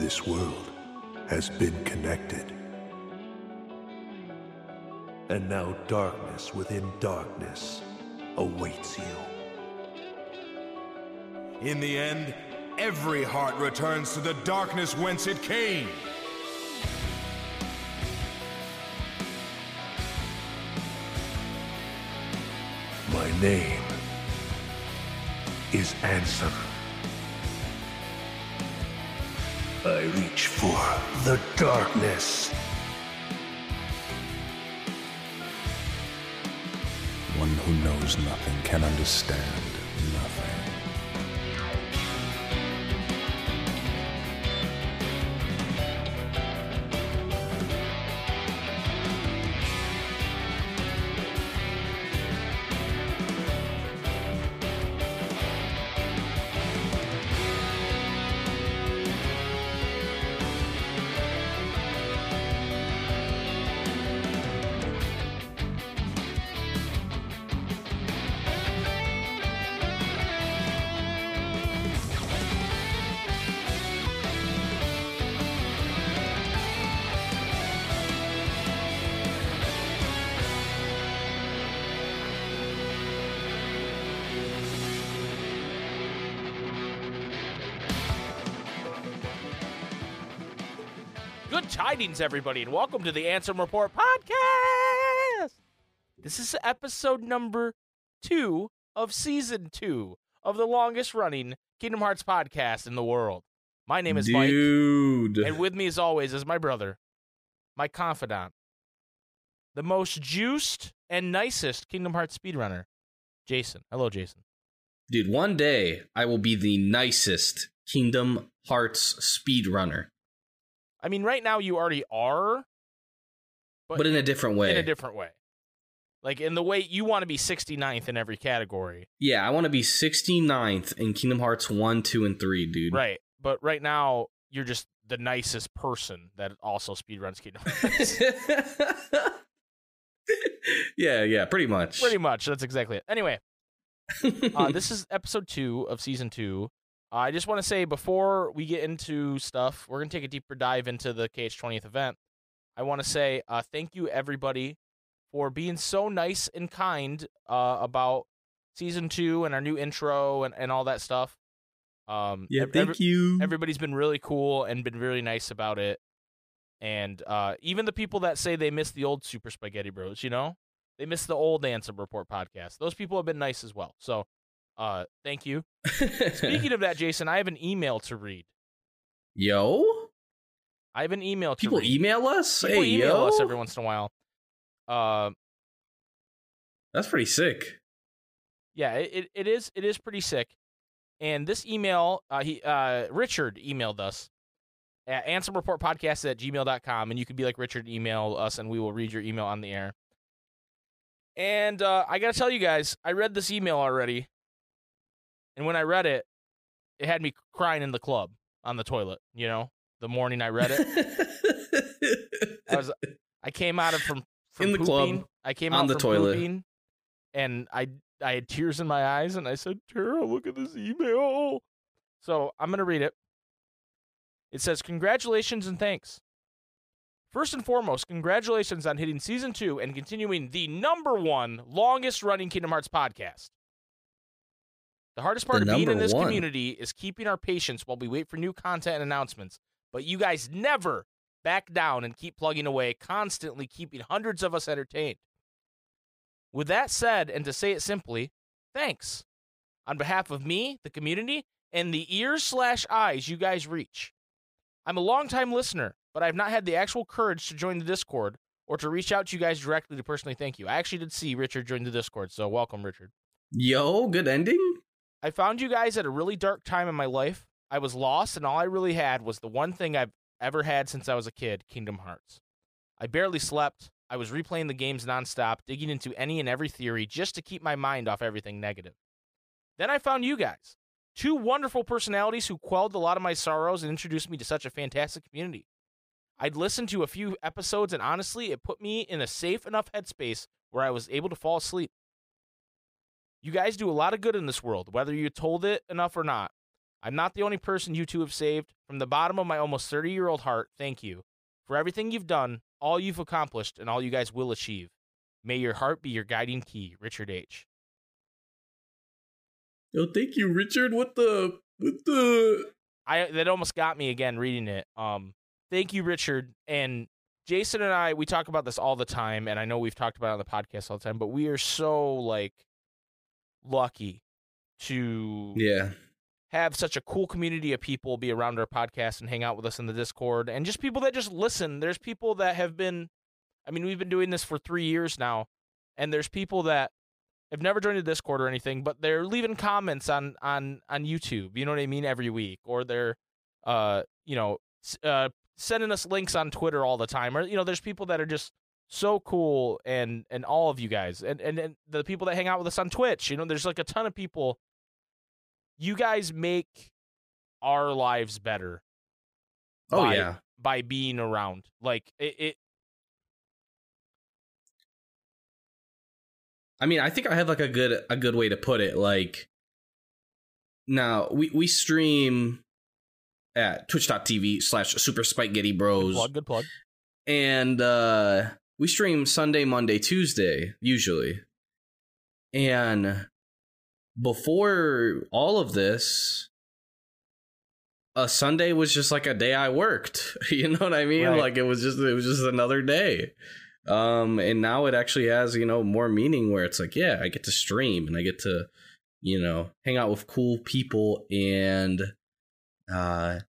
this world has been connected. And now darkness within darkness awaits you. In the end, every heart returns to the darkness whence it came. My name is Ansem. I reach for the darkness. One who knows nothing can understand Good tidings, everybody, and welcome to the Ansem Report podcast. This is episode number two of season two of the longest running Kingdom Hearts podcast in the world. My name is Dude. Mike, and with me, as always, is my brother, my confidant, the most juiced and nicest Kingdom Hearts speedrunner, Jason. Hello, Jason. Dude, one day I will be the nicest Kingdom Hearts speedrunner, I mean, right now you already are, but, in a different way. in a different way. Like in the way you want to be 69th in every category. yeah, I want to be 69th in Kingdom Hearts 1, 2, and 3, dude. Right. But right now, you're just the nicest person that also speedruns Kingdom Hearts. yeah, yeah, pretty much. Pretty much. That's exactly it. Anyway, uh, this is episode two of season two. Uh, I just want to say before we get into stuff, we're going to take a deeper dive into the KH20th event. I want to say uh, thank you, everybody, for being so nice and kind uh, about season two and our new intro and, and all that stuff. Um, yeah, ev- thank you. everybody's been really cool and been really nice about it. And uh, even the people that say they miss the old Super Spikeghetti Bros, you know, they miss the old Ansem Report podcast. Those people have been nice as well. So, uh, thank you. Speaking of that, Jason, I have an email to read. Yo, I have an email to people read. email us. People hey, email yo, us every once in a while. Uh, that's pretty sick. yeah, it, it, is it is pretty sick. And this email, uh, he uh, Richard emailed us at ansemreportpodcast at gmail.com, and you could be like Richard, email us, and we will read your email on the air. And uh, I gotta tell you guys, I read this email already, and when I read it, it had me crying in the club on the toilet. You know, the morning I read it, I was I came out of from, from In the club. I came on out the toilet. pooping, and I I had tears in my eyes, and I said, "Tara, look at this email." So I'm gonna read it. It says, "Congratulations and thanks. First and foremost, congratulations on hitting season two and continuing the number one longest running Kingdom Hearts podcast." The hardest part The of being in this one. community is keeping our patience while we wait for new content and announcements. But you guys never back down and keep plugging away, constantly keeping hundreds of us entertained. With that said, and to say it simply, thanks. On behalf of me, the community, and the ears slash eyes you guys reach. I'm a longtime listener, but I've not had the actual courage to join the Discord or to reach out to you guys directly to personally thank you. I actually did see Richard join the Discord, so welcome, Richard. Yo, good ending. I found you guys at a really dark time in my life. I was lost, and all I really had was the one thing I've ever had since I was a kid Kingdom Hearts. I barely slept. I was replaying the games nonstop, digging into any and every theory just to keep my mind off everything negative. Then I found you guys, two wonderful personalities who quelled a lot of my sorrows and introduced me to such a fantastic community. I'd listened to a few episodes, and honestly, it put me in a safe enough headspace where I was able to fall asleep. You guys do a lot of good in this world, whether you told it enough or not. I'm not the only person you two have saved. From the bottom of my almost 30 year old heart, thank you for everything you've done, all you've accomplished, and all you guys will achieve. May your heart be your guiding key, Richard H. Oh, thank you, Richard. What the what the I that almost got me again reading it. Um, thank you, Richard. And Jason and I, we talk about this all the time, and I know we've talked about it on the podcast all the time, but we are so like lucky to Yeah. have such a cool community of people be around our podcast and hang out with us in the Discord, and just people that just listen. There's people that have been, I mean, we've been doing this for three years now, and there's people that have never joined the Discord or anything, but they're leaving comments on on on YouTube. You know what I mean? Every week, or they're, uh, you know, uh, sending us links on Twitter all the time, or you know, there's people that are just so cool, and and all of you guys, and and, and the people that hang out with us on Twitch. You know, there's like a ton of people. You guys make our lives better. Oh by- yeah. by being around. Like it, it I mean, I think I have like a good a good way to put it. Like now we we stream at twitch.tv slash super spikeghetti bros plug, good plug. and uh we stream Sunday, Monday, Tuesday, usually. And before all of this, a Sunday was just like a day I worked. You know what I mean? Right. Like it was just it was just another day. Um and now it actually has, you know, more meaning where it's like, yeah, I get to stream and I get to, you know, hang out with cool people and uh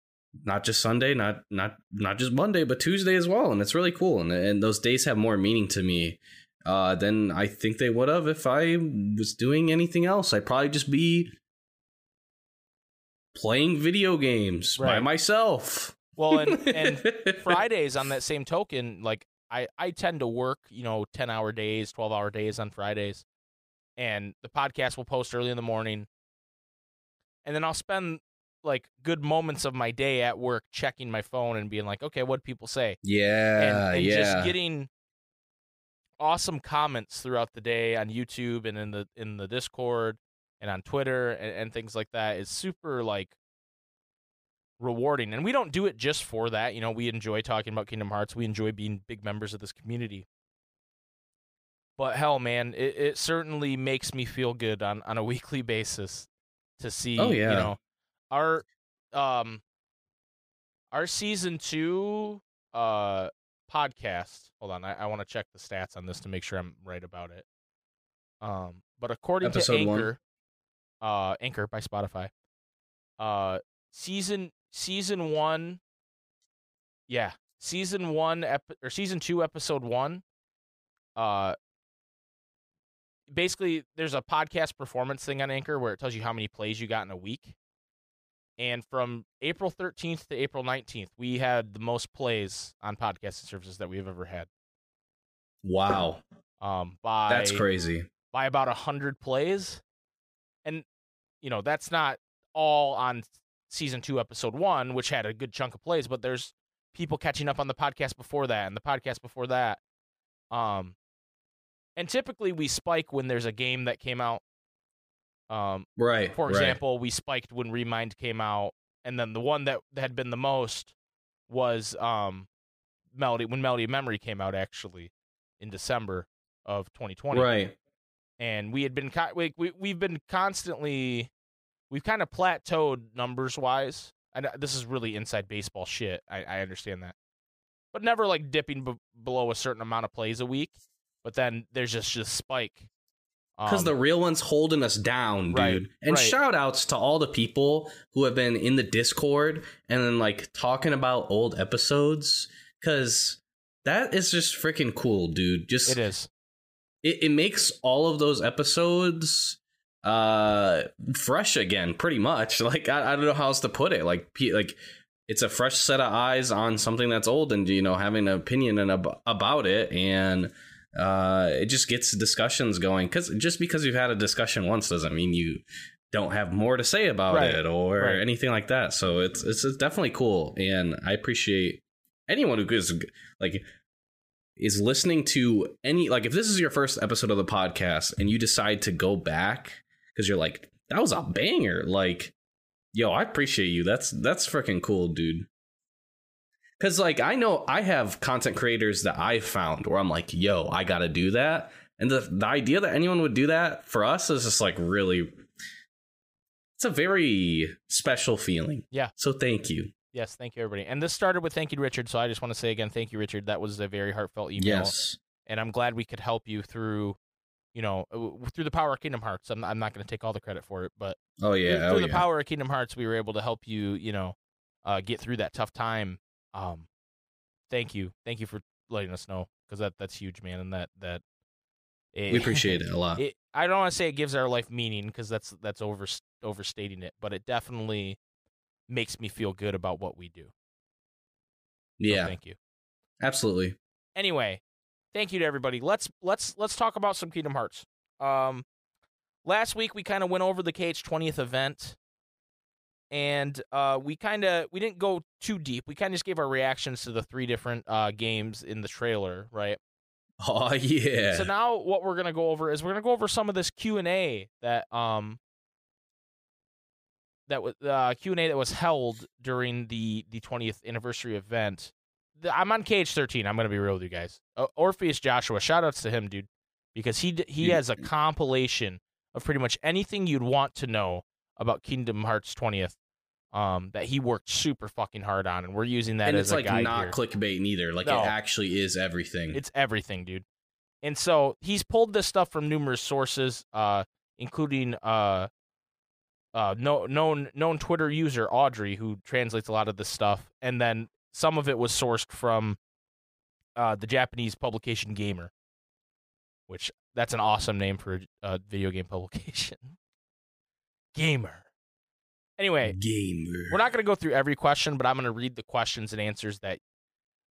not just Sunday, not not not just Monday, but Tuesday as well, and it's really cool. And and those days have more meaning to me uh, than I think they would have if I was doing anything else. I'd probably just be playing video games by myself. Well, and and Fridays on that same token, like I I tend to work, you know, ten hour days, twelve hour days on Fridays, and the podcast will post early in the morning, and then I'll spend like good moments of my day at work checking my phone and being like, okay, what people say, yeah, and, and yeah, just getting awesome comments throughout the day on YouTube and in the in the Discord and on Twitter and, and things like that is super like rewarding. And we don't do it just for that. You know, we enjoy talking about Kingdom Hearts. We enjoy being big members of this community. But hell, man, it, it certainly makes me feel good on, on a weekly basis to oh, see. Oh, yeah. you know, our um our season two uh podcast. Hold on, I, I want to check the stats on this to make sure I'm right about it. Um, but according Episode to one. Anchor, uh, Anchor by Spotify, uh, season season one, yeah, season one ep- or season two, episode one, uh, basically there's a podcast performance thing on Anchor where it tells you how many plays you got in a week. And from April 13th to April 19th, we had the most plays on podcasting services that we've ever had. wow, Um, by that's crazy. by about a hundred plays, and you know that's not all on season two, episode one, which had a good chunk of plays. But there's people catching up on the podcast before that and the podcast before that. Um, and typically we spike when there's a game that came out. Um, Right. for right. example, we spiked when Remind came out, and then the one that had been the most was um, Melody when Melody of Memory came out actually in December of 2020 right? and we had been we, we we've been constantly we've kind of plateaued numbers wise. And this is really inside baseball shit. I, I understand that, but never like dipping b- below a certain amount of plays a week. But then there's just this spike Because Um, the real one's holding us down, dude. right, and right. shout outs to all the people who have been in the Discord and then like talking about old episodes. Cause that is just freaking cool, dude. Just it is it, it makes all of those episodes uh fresh again pretty much like I, I don't know how else to put it like like it's a fresh set of eyes on something that's old and you know having an opinion and ab- about it and uh it just gets discussions going because just because you've had a discussion once doesn't mean you don't have more to say about Right, it or right. anything like that so it's it's definitely cool and i appreciate anyone who is like is listening to any like if this is your first episode of the podcast and you decide to go back because you're like that was a banger like Yo, I appreciate you. That's that's freaking cool, dude. Cause like I know I have content creators that I found where I'm like, yo, I gotta do that. And the the idea that anyone would do that for us is just like really it's a very special feeling. Yeah. So thank you. Yes, thank you, everybody. And this started with thank you, Richard. So I just want to say again, thank you, Richard. That was a very heartfelt email. Yes. and I'm glad we could help you through, you know, through the power of Kingdom Hearts. I'm, I'm not going to take all the credit for it, but Oh yeah. through, oh, the yeah. power of Kingdom Hearts, we were able to help you, you know, uh, get through that tough time. Um, thank you, thank you for letting us know because that that's huge, man, and that that it, we appreciate it a lot. it. I don't want to say it gives our life meaning because that's that's over overstating it, but it definitely makes me feel good about what we do. So yeah. thank you. Absolutely. anyway, thank you to everybody. Let's let's let's talk about some Kingdom Hearts. Um, last week we kind of went over the KH twentieth event, and uh, we kind of we didn't go too deep. We kind of just gave our reactions to the three different uh, games in the trailer, right? Oh yeah. So now what we're gonna go over is we're gonna go over some of this Q and A that um that was uh, Q and A that was held during the the 20th anniversary event. The- I'm on KH 13. I'm gonna be real with you guys. Uh, Orpheus Joshua, shout outs to him, dude, because he he has a compilation of pretty much anything you'd want to know about Kingdom Hearts 20th. Um, that he worked super fucking hard on, and we're using that and as it's a like not here. clickbait neither. Like No. it actually is everything. It's everything, dude. And so he's pulled this stuff from numerous sources, uh, including uh, uh, no, known known Twitter user Audrey, who translates a lot of this stuff, and then some of it was sourced from uh, the Japanese publication Gamer, which that's an awesome name for a uh, video game publication. Gamer. Anyway, gamer. we're not going to go through every question, but I'm going to read the questions and answers that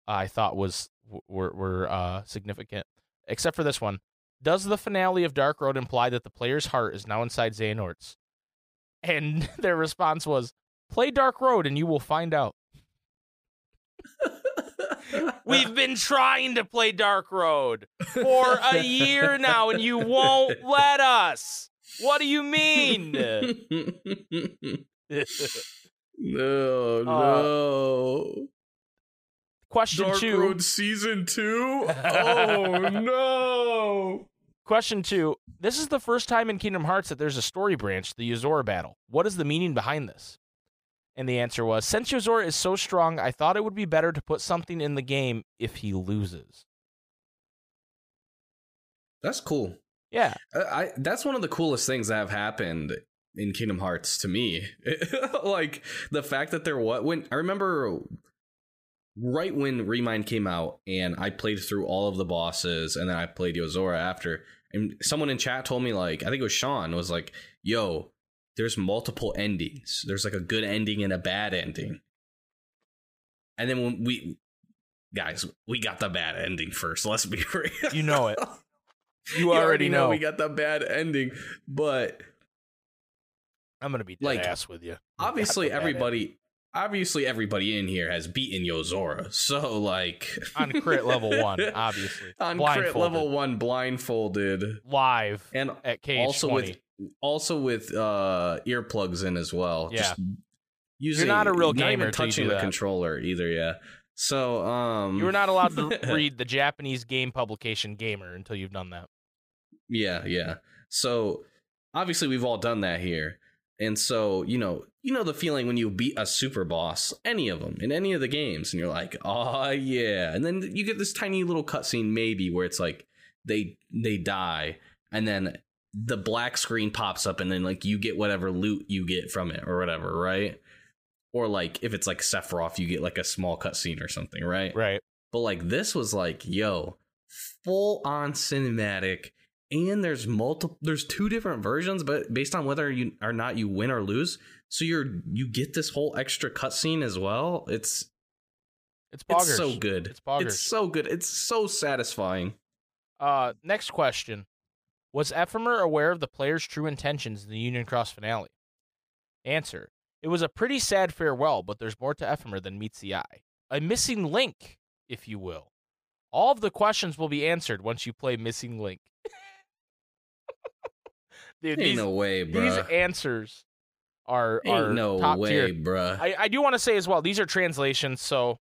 I thought was were were uh, significant. Except for this one: Does the finale of Dark Road imply that the player's heart is now inside Xehanort's? And their response was, "Play Dark Road, and you will find out." We've been trying to play Dark Road for a year now, and you won't let us. What do you mean? no, Uh, no. Question Dark two. Road season two. Oh no. Question two. This is the first time in Kingdom Hearts that there's a story branch, the Yozora battle. What is the meaning behind this? And the answer was Since Yozora is so strong, I thought it would be better to put something in the game if he loses. That's cool. Yeah. I, I that's one of the coolest things that have happened in Kingdom Hearts to me. like the fact that there what when I remember right when Remind came out and I played through all of the bosses and then I played Yozora after and someone in chat told me like I think it was Sean was like, "Yo, there's multiple endings. There's like a good ending and a bad ending." And then when we guys, we got the bad ending first. Let's be real. You know it. You You already, know. we got the bad ending, but I'm going to be dead like, ass with you. obviously Got the bad everybody obviously everybody in here has beaten Yozora. So like On crit level one, obviously. on crit level 1 blindfolded Live and at KH also 20. with also with uh earplugs in as well. Yeah. Just using not a real gamer touching the that. controller either, yeah. So um you were not allowed to read the Japanese game publication Gamer until you've done that. Yeah, yeah. So obviously we've all done that here. And so, you know, you know the feeling when you beat a super boss, any of them, in any of the games, and you're like, oh yeah. And then you get this tiny little cutscene maybe where it's like they they die, and then the black screen pops up, and then like you get whatever loot you get from it or whatever, right? Or like if it's like Sephiroth, you get like a small cutscene or something, right? Right. But like this was like, yo, full on cinematic. And there's multiple there's two different versions, but based on whether you or not you win or lose. So you're you get this whole extra cutscene as well. It's It's boggers. it's so good. It's boggers. It's so good. It's so satisfying. Uh, next question. Was Ephemer aware of the player's true intentions in the Union Cross finale? Answer. It was a pretty sad farewell, but there's more to Ephemer than meets the eye. A missing link, if you will. All of the questions will be answered once you play Missing Link. Dude, Ain't these, no way, bro. these answers are Ain't are no top way, tier. bruh. I, I do want to say as well, these are translations, so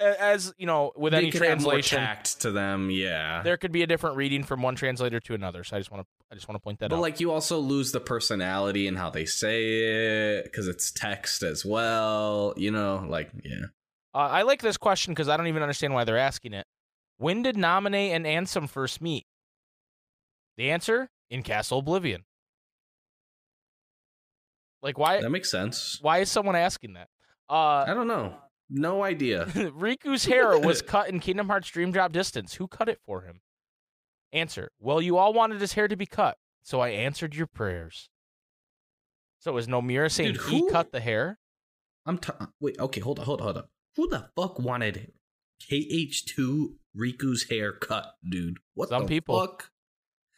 as you know, with They any could have more translation, tact to them, yeah. there could be a different reading from one translator to another. So I just want to I just want to point that But out. But like you also lose the personality and how they say it because it's text as well. You know, like yeah. Uh, I like this question because I don't even understand why they're asking it. When did Naminé and Ansem first meet? The answer in Castle Oblivion. Like why? That makes sense. Why is someone asking that? Uh, I don't know. No idea. Riku's hair was cut in Kingdom Hearts Dream Drop Distance. Who cut it for him? Answer. Well, you all wanted his hair to be cut, so I answered your prayers. So is Nomura saying Dude, he cut the hair? I'm t- wait. Okay, hold on, hold on, hold on. Who the fuck wanted KH2 Riku's haircut, dude? What Some the people. fuck?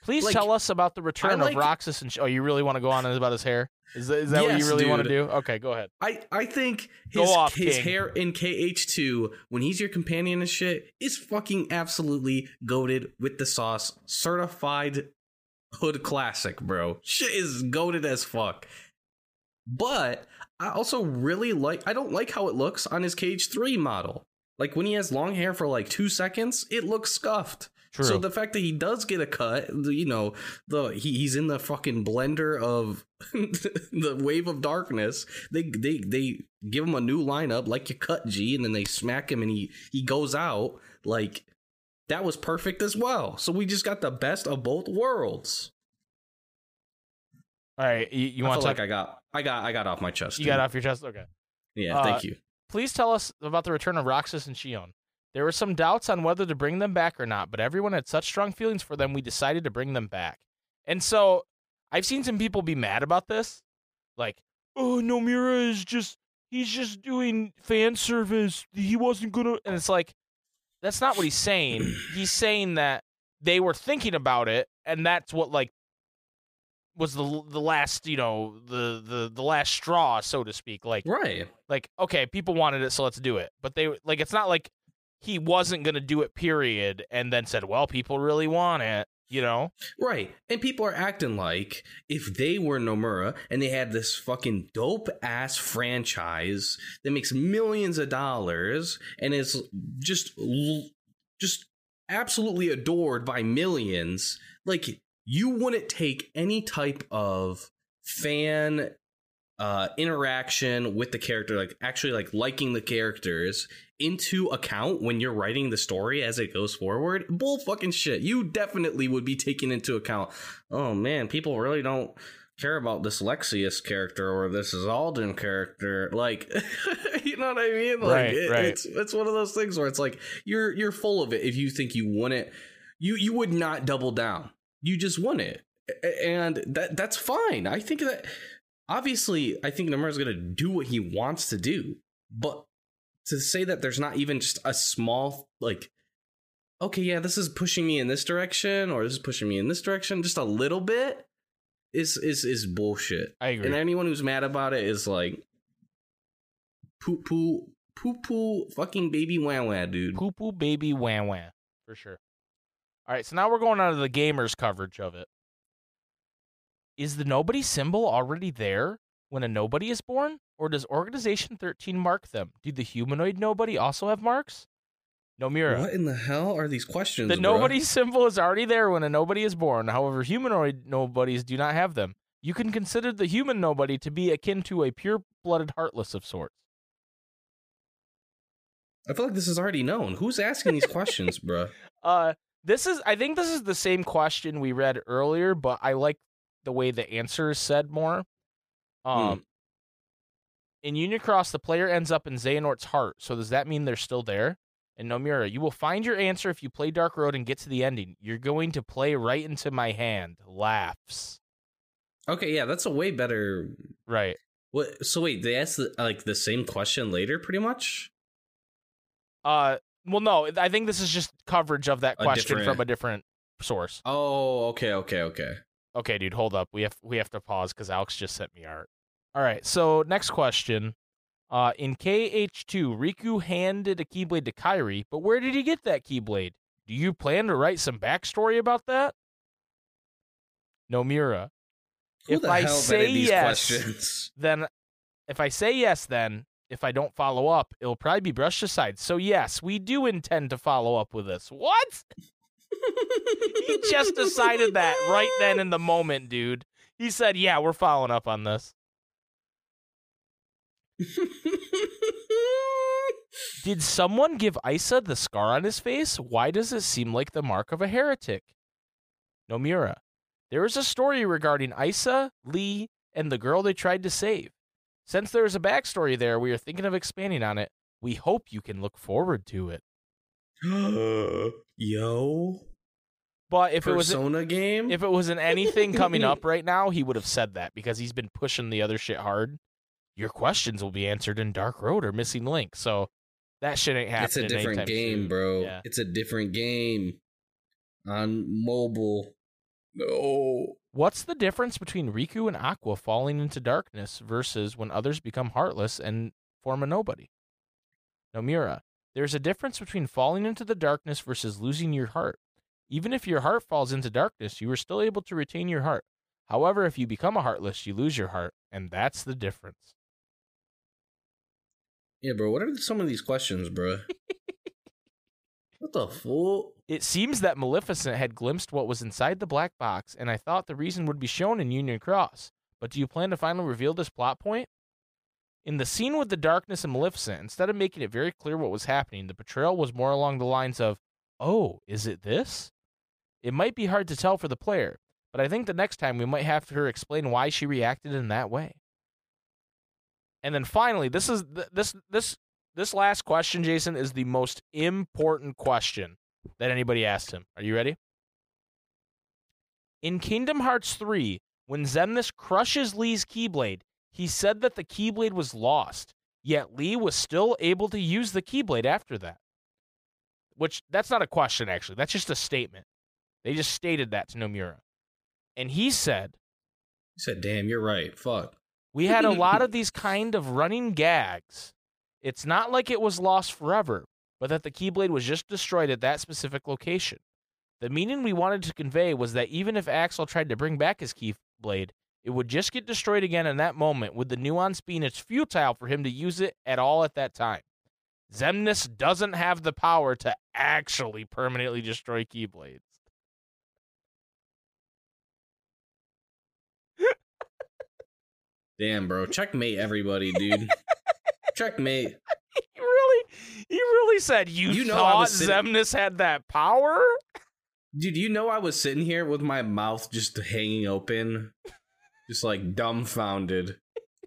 Please Like, tell us about the return like- of Roxas and. Sh- oh, you really want to go on about his hair? Is that, is that what you Yes, really want to do? Okay, go ahead. I I think his off, his King. hair in KH2 when he's your companion and shit is fucking absolutely goaded with the sauce. Certified hood classic, bro. Shit is goaded as fuck. But I also really like I don't like how it looks on his KH3 model. Like when he has long hair for like 2 seconds, it looks scuffed. True. So the fact that he does get a cut, you know, the he, he's in the fucking blender of the wave of darkness. They they they give him a new lineup like you cut G, and then they smack him, and he he goes out like that was perfect as well. So we just got the best of both worlds. All right, you, you I want to talk? like I got I got I got off my chest. you dude. got off your chest. Okay. Yeah, uh, thank you. Please tell us about the return of Roxas and Xion. There were some doubts on whether to bring them back or not, but everyone had such strong feelings for them, we decided to bring them back. And so I've seen some people be mad about this. Like, oh, Nomura is just, he's just doing fan service. He wasn't going to. And it's like, that's not what he's saying. he's saying that they were thinking about it, and that's what, like, was the the last you know the the the last straw so to speak like Right. like okay people wanted it so let's do it but they like it's not like he wasn't going to do it period and then said well people really want it you know Right. And people are acting like if they were Nomura and they had this fucking dope ass franchise that makes millions of dollars and is just just absolutely adored by millions, like you wouldn't take any type of fan uh interaction with the character like actually like liking the characters into account when you're writing the story as it goes forward bull fucking shit. You definitely would be taking into account. Oh man people really don't care about this Lexaeus character or this is alden character. Like you know what i mean? Like Right, it- right. it's it's one of those things where it's like you're you're full of it if you think you wouldn't you you would not double down. You just won it. And that that's fine. I think that obviously i think Nomura's going to do what he wants to do but to say that there's not even just a small like okay yeah this is pushing me in this direction or this is pushing me in this direction just a little bit is is is bullshit. I agree. And anyone who's mad about it is like poo poo poo poo fucking baby wah wah dude. Poo poo baby wham wham for sure. All right so now we're going on to the gamers coverage of it is the nobody symbol already there when a nobody is born or does organization 13 mark them do the humanoid nobody also have marks No, nomura what in the hell are these questions The bruh? nobody symbol is already there when a nobody is born. However, humanoid nobodies do not have them. You can consider the human nobody to be akin to a pure blooded heartless of sorts. i feel like this is already known who's asking these questions bruh Uh this is I think this is the same question we read earlier, but I like the way the answer is said more. Um in Unicross, the player ends up in Xehanort's heart, so does that mean they're still there? And Nomura, you will find your answer if you play Dark Road and get to the ending. You're going to play right into my hand. Laughs. okay yeah that's a way better Right. What? So wait, they asked the, like the same question later, pretty much. Uh, well, no, I think this is just coverage of that A question different- from a different source. Oh, okay, okay, okay. Okay, dude, hold up. We have we have to pause because Alex just sent me art. All right, so next question. Uh, in KH2, Riku handed a Keyblade to Kairi, but where did he get that Keyblade? Do you plan to write some backstory about that? Nomura. Who if I say these yes, questions? then if I say yes, then if I don't follow up, it'll probably be brushed aside. So yes, we do intend to follow up with this. What? He just decided that right then in the moment, dude. He said, "Yeah, we're following up on this." Did someone give Isa the scar on his face? Why does it seem like the mark of a heretic? Nomura. There is a story regarding Isa, Lea, and the girl they tried to save. Since there is a backstory there, we are thinking of expanding on it. We hope you can look forward to it. Yo, But if it was Persona game. if it was in anything coming up right now, he would have said that because he's been pushing the other shit hard. Your questions will be answered in Dark Road or Missing Link. So that shit ain't happening. it's a different game, soon. bro. Yeah. It's a different game on mobile. No. What's the difference between Riku and Aqua falling into darkness versus when others become heartless and form a nobody? Nomura, there's a difference between falling into the darkness versus losing your heart. Even if your heart falls into darkness, you are still able to retain your heart. However, if you become a heartless, you lose your heart, and that's the difference. Yeah, bro. What are some of these questions, bro? what the fuck? It seems that Maleficent had glimpsed what was inside the black box, and I thought the reason would be shown in Union Cross. But do you plan to finally reveal this plot point? In the scene with the darkness and Maleficent, instead of making it very clear what was happening, the portrayal was more along the lines of, Oh, is it this? It might be hard to tell for the player, but I think the next time we might have her explain why she reacted in that way. And then finally, this is th- this this this last question, Jason, is the most important question that anybody asked him. Are you ready? In Kingdom Hearts 3, when Xemnas crushes Lea's Keyblade, he said that the Keyblade was lost, yet Lea was still able to use the Keyblade after that. Which, that's not a question, actually. That's just a statement. They just stated that to Nomura. And he said, He said, "Damn, you're right. Fuck." we had a lot of these kind of running gags. It's not like it was lost forever, but that the Keyblade was just destroyed at that specific location. The meaning we wanted to convey was that even if Axel tried to bring back his Keyblade, it would just get destroyed again in that moment, with the nuance being it's futile for him to use it at all at that time. Xemnas doesn't have the power to actually permanently destroy Keyblades. Damn, bro. Checkmate, everybody, dude. Checkmate. He really, he really said, "You, You thought Xemnas had that power." Dude, you know I was sitting here with my mouth just hanging open, just like dumbfounded.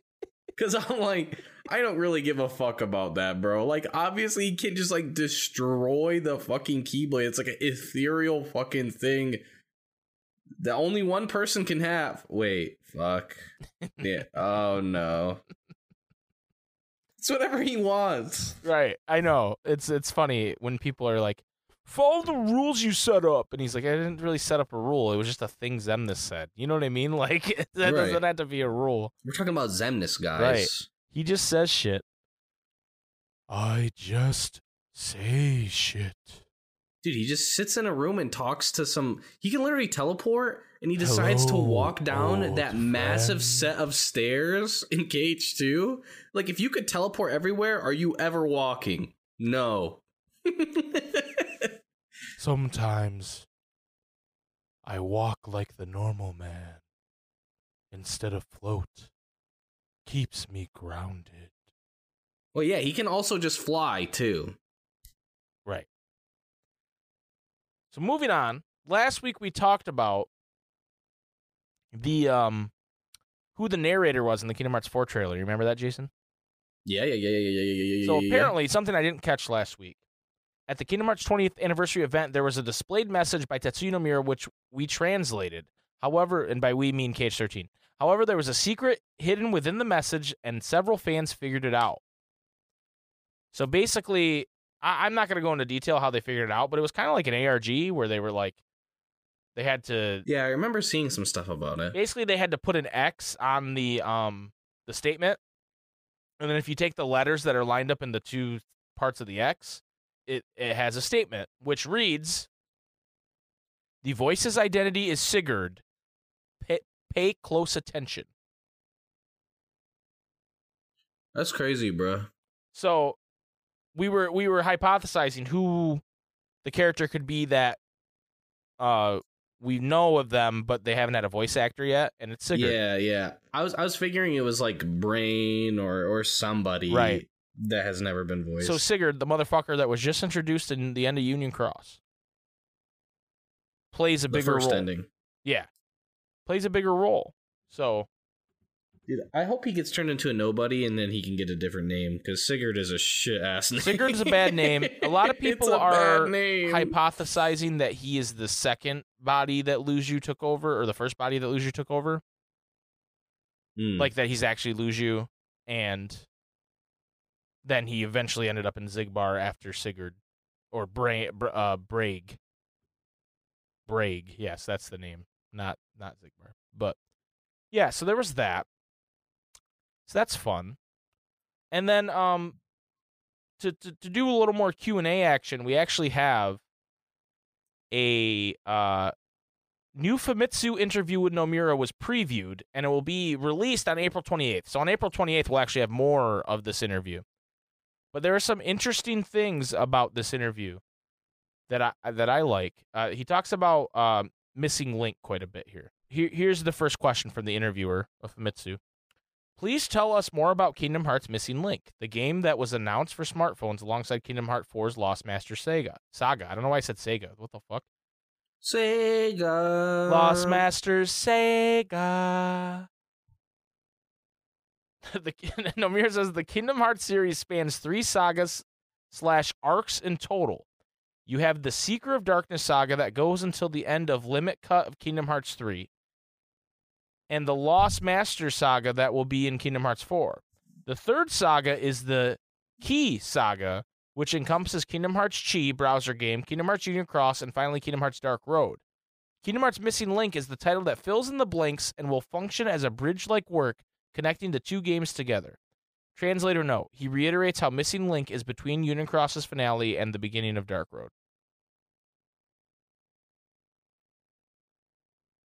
Cause I'm like, I don't really give a fuck about that, bro. Like, obviously, he can just like destroy the fucking Keyblade. It's like an ethereal fucking thing that only one person can have. Wait, fuck. Yeah. Oh no. It's whatever he wants. Right. I know. It's it's funny when people are like, "Follow the rules you set up," and he's like, "I didn't really set up a rule. It was just a thing Xemnas said." You know what I mean? Like that Right. doesn't have to be a rule. We're talking about Xemnas, guys. Right. He just says shit. I just say shit. Dude, he just sits in a room and talks to some. He can literally teleport, and he decides to walk down that massive set of stairs in KH2. Like, if you could teleport everywhere, are you ever walking? No. Sometimes I walk like the normal man instead of float. Keeps me grounded. well, yeah, he can also just fly too. Right. So moving on. Last week we talked about the um who the narrator was in the Kingdom Hearts 4 trailer. You remember that, Jason? Yeah, yeah, yeah, yeah, yeah, yeah, yeah. So yeah, apparently something I didn't catch last week. At the Kingdom Hearts 20th anniversary event, there was a displayed message by Tetsuya Nomura which we translated. However, and by we mean KH13. However, there was a secret hidden within the message, and several fans figured it out. So basically, I- I'm not going to go into detail how they figured it out, but it was kind of like an ARG where they were like, they had to yeah, I remember seeing some stuff about it. basically they had to put an X on the um the statement, and then if you take the letters that are lined up in the two parts of the X, it it has a statement which reads: "The voice's identity is Sigurd, pa- Pay close attention. That's crazy, bro. So we were we were hypothesizing who the character could be that uh we know of them, but they haven't had a voice actor yet, and it's Sigurd. Yeah, yeah. I was I was figuring it was like Brain or or somebody Right. That has never been voiced. So Sigurd, the motherfucker that was just introduced in the end of Union Cross, plays a the bigger first role. ending. Yeah, plays a bigger role. So Dude, I hope he gets turned into a nobody and then he can get a different name because Sigurd is a shit ass name. Sigurd is a bad name. A lot of people are hypothesizing that he is the second body that Luxu took over, or the first body that Luxu took over. Hmm. Like that he's actually Luxu, and then he eventually ended up in Xigbar after Sigurd, or Bra- Bra- uh, yes, that's the name, not not Xigbar, but yeah. So there was that. So that's fun, and then um, to to, to do a little more Q and A action, we actually have a uh new Famitsu interview with Nomura was previewed and it will be released on April 28th. So on April 28th, we'll actually have more of this interview. But there are some interesting things about this interview that I that I like. Uh, he talks about um, missing link quite a bit here. here. Here's the first question from the interviewer of Famitsu. Please tell us more about Kingdom Hearts Missing Link, the game that was announced for smartphones alongside Kingdom Hearts 4's Lost Master Sega. Saga. I don't know why I said Sega. What the fuck? Sega. Lost Master Sega. the Nomura says the Kingdom Hearts series spans three sagas slash arcs in total. You have the Seeker of Darkness saga that goes until the end of Limit Cut of Kingdom Hearts 3, and the Lost Master saga that will be in Kingdom Hearts 4. The third saga is the Key saga, which encompasses Kingdom Hearts Chi browser game, Kingdom Hearts Union Cross, and finally Kingdom Hearts Dark Road. Kingdom Hearts Missing Link is the title that fills in the blanks and will function as a bridge like work connecting the two games together. Translator note He reiterates how Missing Link is between Unicross's finale and the beginning of Dark Road.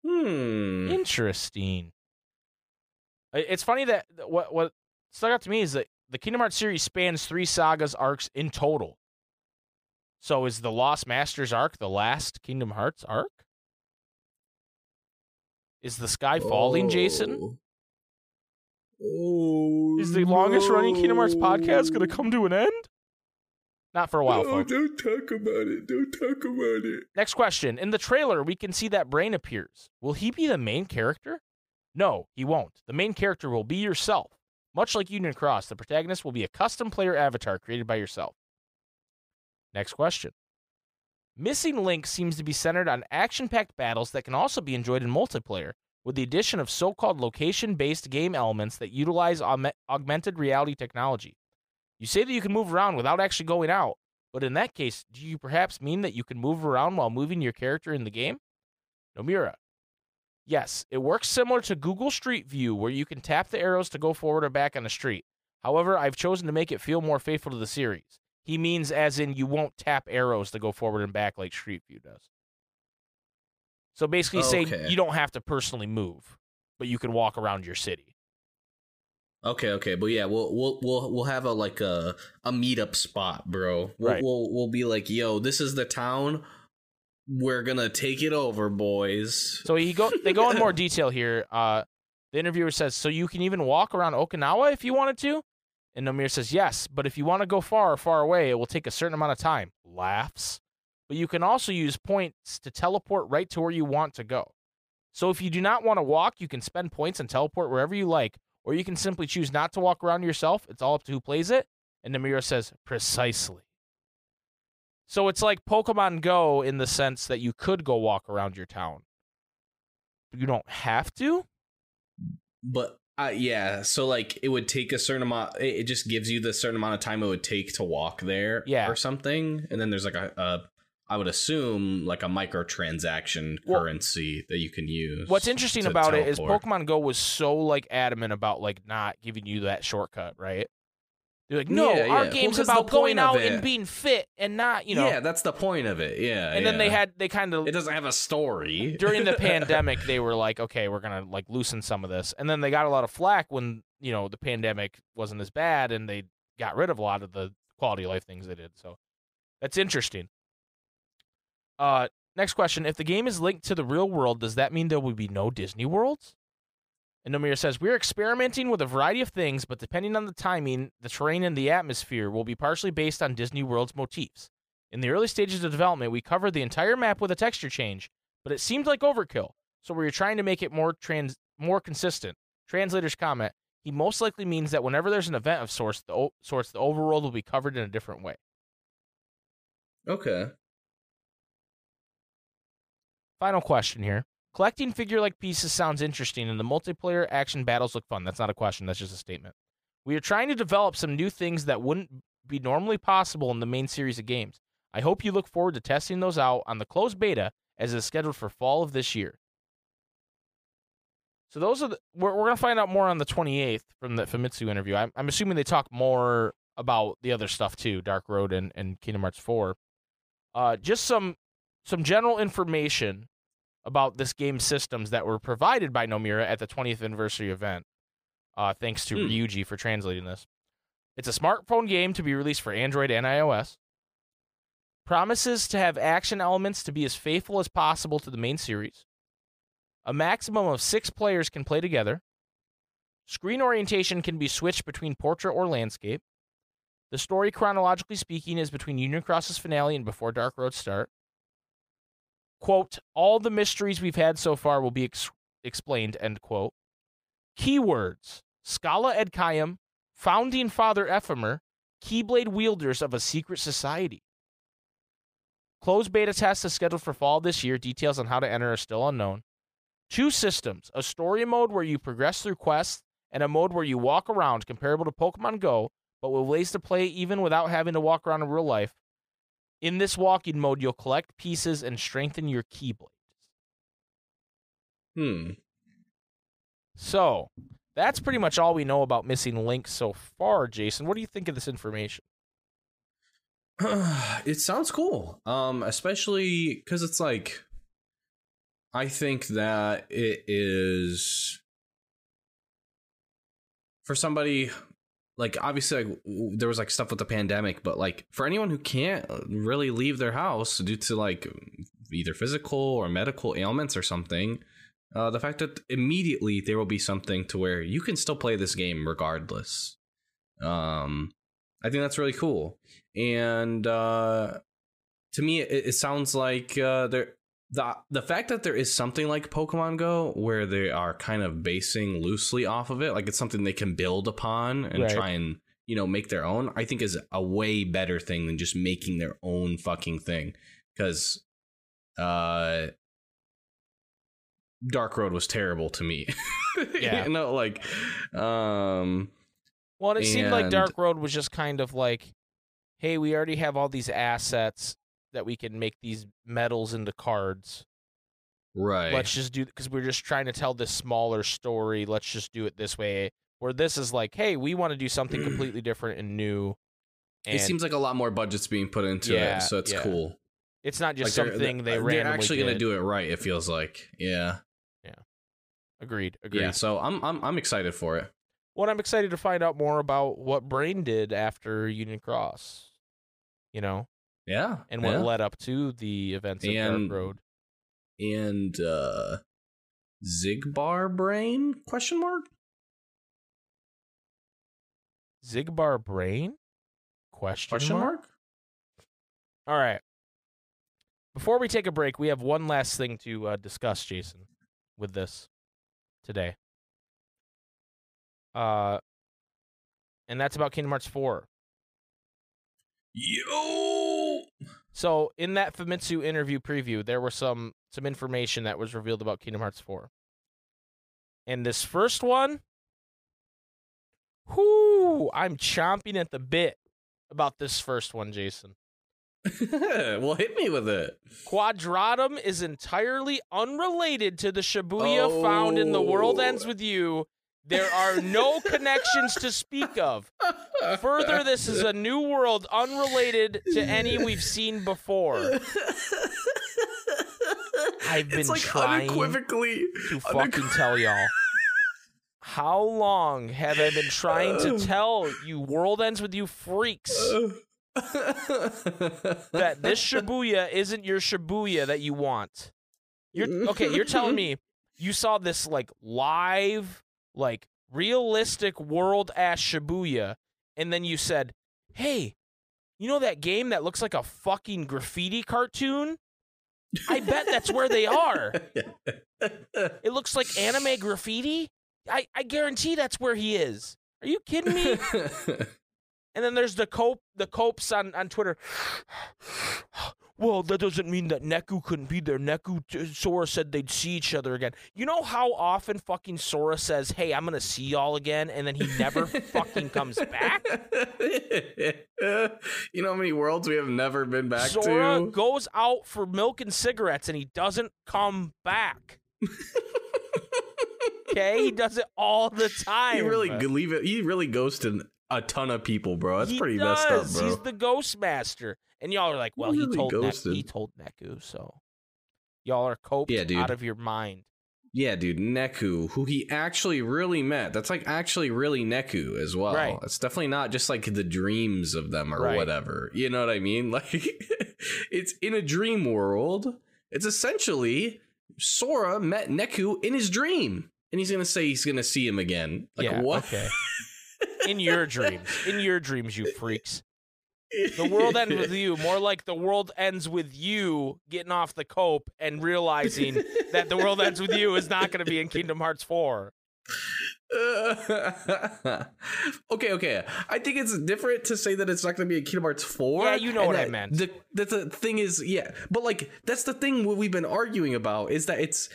Hmm. Interesting. It's funny that what what stuck out to me is that the Kingdom Hearts series spans three sagas arcs in total. So is the Lost Masters arc the last Kingdom Hearts arc? Is the sky falling, Jason? Oh. Is the longest running Kingdom Hearts podcast going to come to an end? Not for a while, Oh, folks. don't talk about it. Don't talk about it. Next question. In the trailer, we can see that Brain appears. Will he be the main character? No, he won't. The main character will be yourself. Much like Union Cross, the protagonist will be a custom player avatar created by yourself. Next question. Missing Link seems to be centered on action packed battles that can also be enjoyed in multiplayer, with the addition of so called location based game elements that utilize augme- augmented reality technology. You say that you can move around without actually going out, but in that case, do you perhaps mean that you can move around while moving your character in the game? Nomura. Yes, it works similar to Google Street View, where you can tap the arrows to go forward or back on the street. However, I've chosen to make it feel more faithful to the series. He means as in you won't tap arrows to go forward and back like Street View does. So basically, say you don't have to personally move, but you can walk around your city. Okay, okay, but yeah, we'll we'll we'll we'll have a like a a meetup spot, bro. We'll, Right. we'll we'll be like, yo, this is the town. We're gonna take it over, boys. So he go they go in more detail here. Uh, the interviewer says, "So you can even walk around Okinawa if you wanted to." And Nomura says, "Yes, but if you want to go far or far away, it will take a certain amount of time." Laughs. But you can also use points to teleport right to where you want to go. So if you do not want to walk, you can spend points and teleport wherever you like, or you can simply choose not to walk around yourself. It's all up to who plays it. And Nomura says, "Precisely." So it's like Pokemon Go in the sense that you could go walk around your town. You don't have to? But uh, yeah, so like it would take a certain amount. It, it just gives you the certain amount of time it would take to walk there, Yeah. or something. And then there's like a, a I would assume like a microtransaction Well- currency that you can use. What's interesting about it is. Pokemon Go was so like adamant about like not giving you that shortcut, right? They're like, no, Yeah, our yeah. game's Well, about going out and being fit and not, you know. yeah, that's the point of it. Yeah, and then they had they kind of it doesn't have a story during the pandemic they were like, okay, we're gonna like loosen some of this, and then they got a lot of flack when you know the pandemic wasn't as bad and they got rid of a lot of the quality of life things they did. So that's interesting. Uh, next question: If the game is linked to the real world, does that mean there will be no Disney worlds? And Nomura says, We're experimenting with a variety of things, but depending on the timing, the terrain, and the atmosphere will be partially based on Disney World's motifs. In the early stages of development, we covered the entire map with a texture change, but it seemed like overkill, so we were trying to make it more trans- more consistent. Translator's comment, he most likely means that whenever there's an event of sorts, the, o- sorts, the overworld will be covered in a different way. okay Final question here. Collecting figure like pieces sounds interesting, and the multiplayer action battles look fun. That's not a question, that's just a statement. We are trying to develop some new things that wouldn't be normally possible in the main series of games. I hope you look forward to testing those out on the closed beta as it's scheduled for fall of this year. So those are the, we're, we're going to find out more on the 28th from the Famitsu interview. I'm, I'm assuming they talk more about the other stuff too, Dark Road and, and Kingdom Hearts 4. Uh, just some some general information about this game's systems that were provided by Nomura at the 20th anniversary event. Uh, thanks to Hmm. Ryuji for translating this. It's a smartphone game to be released for Android and iOS. Promises to have action elements to be as faithful as possible to the main series. A maximum of six players can play together. Screen orientation can be switched between portrait or landscape. The story, chronologically speaking, is between Union Cross's finale and before Dark Road's start. Quote, all the mysteries we've had so far will be ex- explained, end quote. Keywords Scala ad ad Caelum, Founding Father Ephemer, Keyblade Wielders of a Secret Society. Closed beta test is scheduled for fall this year. Details on how to enter are still unknown. Two systems a story mode where you progress through quests, and a mode where you walk around, comparable to Pokemon Go, but with ways to play even without having to walk around in real life. In this walking mode, you'll collect pieces and strengthen your Keyblades. hmm So, that's pretty much all we know about Missing Link so far, Jason. What do you think of this information? it sounds cool um especially because it's like i think that it is for somebody like obviously like w- there was like stuff with the pandemic but like for anyone who can't really leave their house due to like either physical or medical ailments or something uh the fact that immediately there will be something to where you can still play this game regardless. Um i think that's really cool. And uh to me it, it sounds like uh there the the fact that there is something like Pokemon Go where they are kind of basing loosely off of it, like it's something they can build upon and Right. try and you know make their own, I think is a way better thing than just making their own fucking thing. Because uh Dark Road was terrible to me. Yeah. you know, like um Well, and it seemed like Dark Road was just kind of like, hey, we already have all these assets that we can make these metals into cards. right. Let's just do because we're just trying to tell this smaller story. Let's just do it this way. Where this is like, hey, we want to do something completely different and new. And it seems like a lot more budgets being put into Yeah, it, so it's yeah. cool. it's not just Like, they're- something they uh, they're, actually going to do it right. It feels like, yeah, yeah, Agreed. Agreed. yeah. So I'm I'm I'm excited for it. Well, I'm excited to find out more about what Brain did after Union Cross. You know, Yeah, and what yeah. led up to the events of And- Dark Road. and uh Xigbar brain question mark Xigbar Brain? Question, question mark? mark. All right. Before we take a break, we have one last thing to uh, discuss, Jason, with this today. Uh, and that's about Kingdom Hearts 4. Yo, So, in that Famitsu interview preview, there were some some information that was revealed about Kingdom Hearts 4. And this first one, whoo, I'm chomping at the bit about this first one, Jason. well, hit me with it. Quadratum is entirely unrelated to the Shibuya found in The World Oh. Ends With You. There are no connections to speak of. Further, this is a new world unrelated to any we've seen before. I've been it's like trying unequivocally to fucking tell y'all. How long have I been trying to tell you world ends with you freaks that this Shibuya isn't your Shibuya that you want? You're okay, you're telling me you saw this like live, like realistic world ass Shibuya, and then you said, Hey, you know that game that looks like a fucking graffiti cartoon? I bet that's where they are. It looks like anime graffiti. I, I guarantee that's where he is. Are you kidding me? And then there's the cope the copes on, on Twitter. Well, that doesn't mean that Neku couldn't be there. Neku uh, Sora said they'd see each other again. You know how often fucking Sora says, "Hey, I'm gonna see y'all again," and then he never fucking comes back. you know how many worlds we have never been back to? Sora to? goes out for milk and cigarettes, and he doesn't come back. okay, he does it all the time. He really leave it. He really ghosted a ton of people, bro. That's He pretty messed up, does. bro. He's the ghost master. And y'all are like, well, he really told ghosted. he told Neku, so y'all are coped Yeah, dude. out of your mind. Yeah, dude, Neku, who he actually really met. That's like actually really Neku as well. Right. It's definitely not just like the dreams of them or Right. whatever. You know what I mean? Like it's in a dream world. It's essentially Sora met Neku in his dream. And he's gonna say he's gonna see him again. Like yeah, what? okay. In your dreams. In your dreams, you freaks. The world ends with you. More like the world ends with you getting off the cope and realizing that the world ends with you is not going to be in Kingdom Hearts 4. okay, okay. I think it's different to say that it's not going to be a Kingdom Hearts 4. Yeah, you know what I meant. The, that the thing is, yeah. But, like, that's the thing what we've been arguing about is that it's.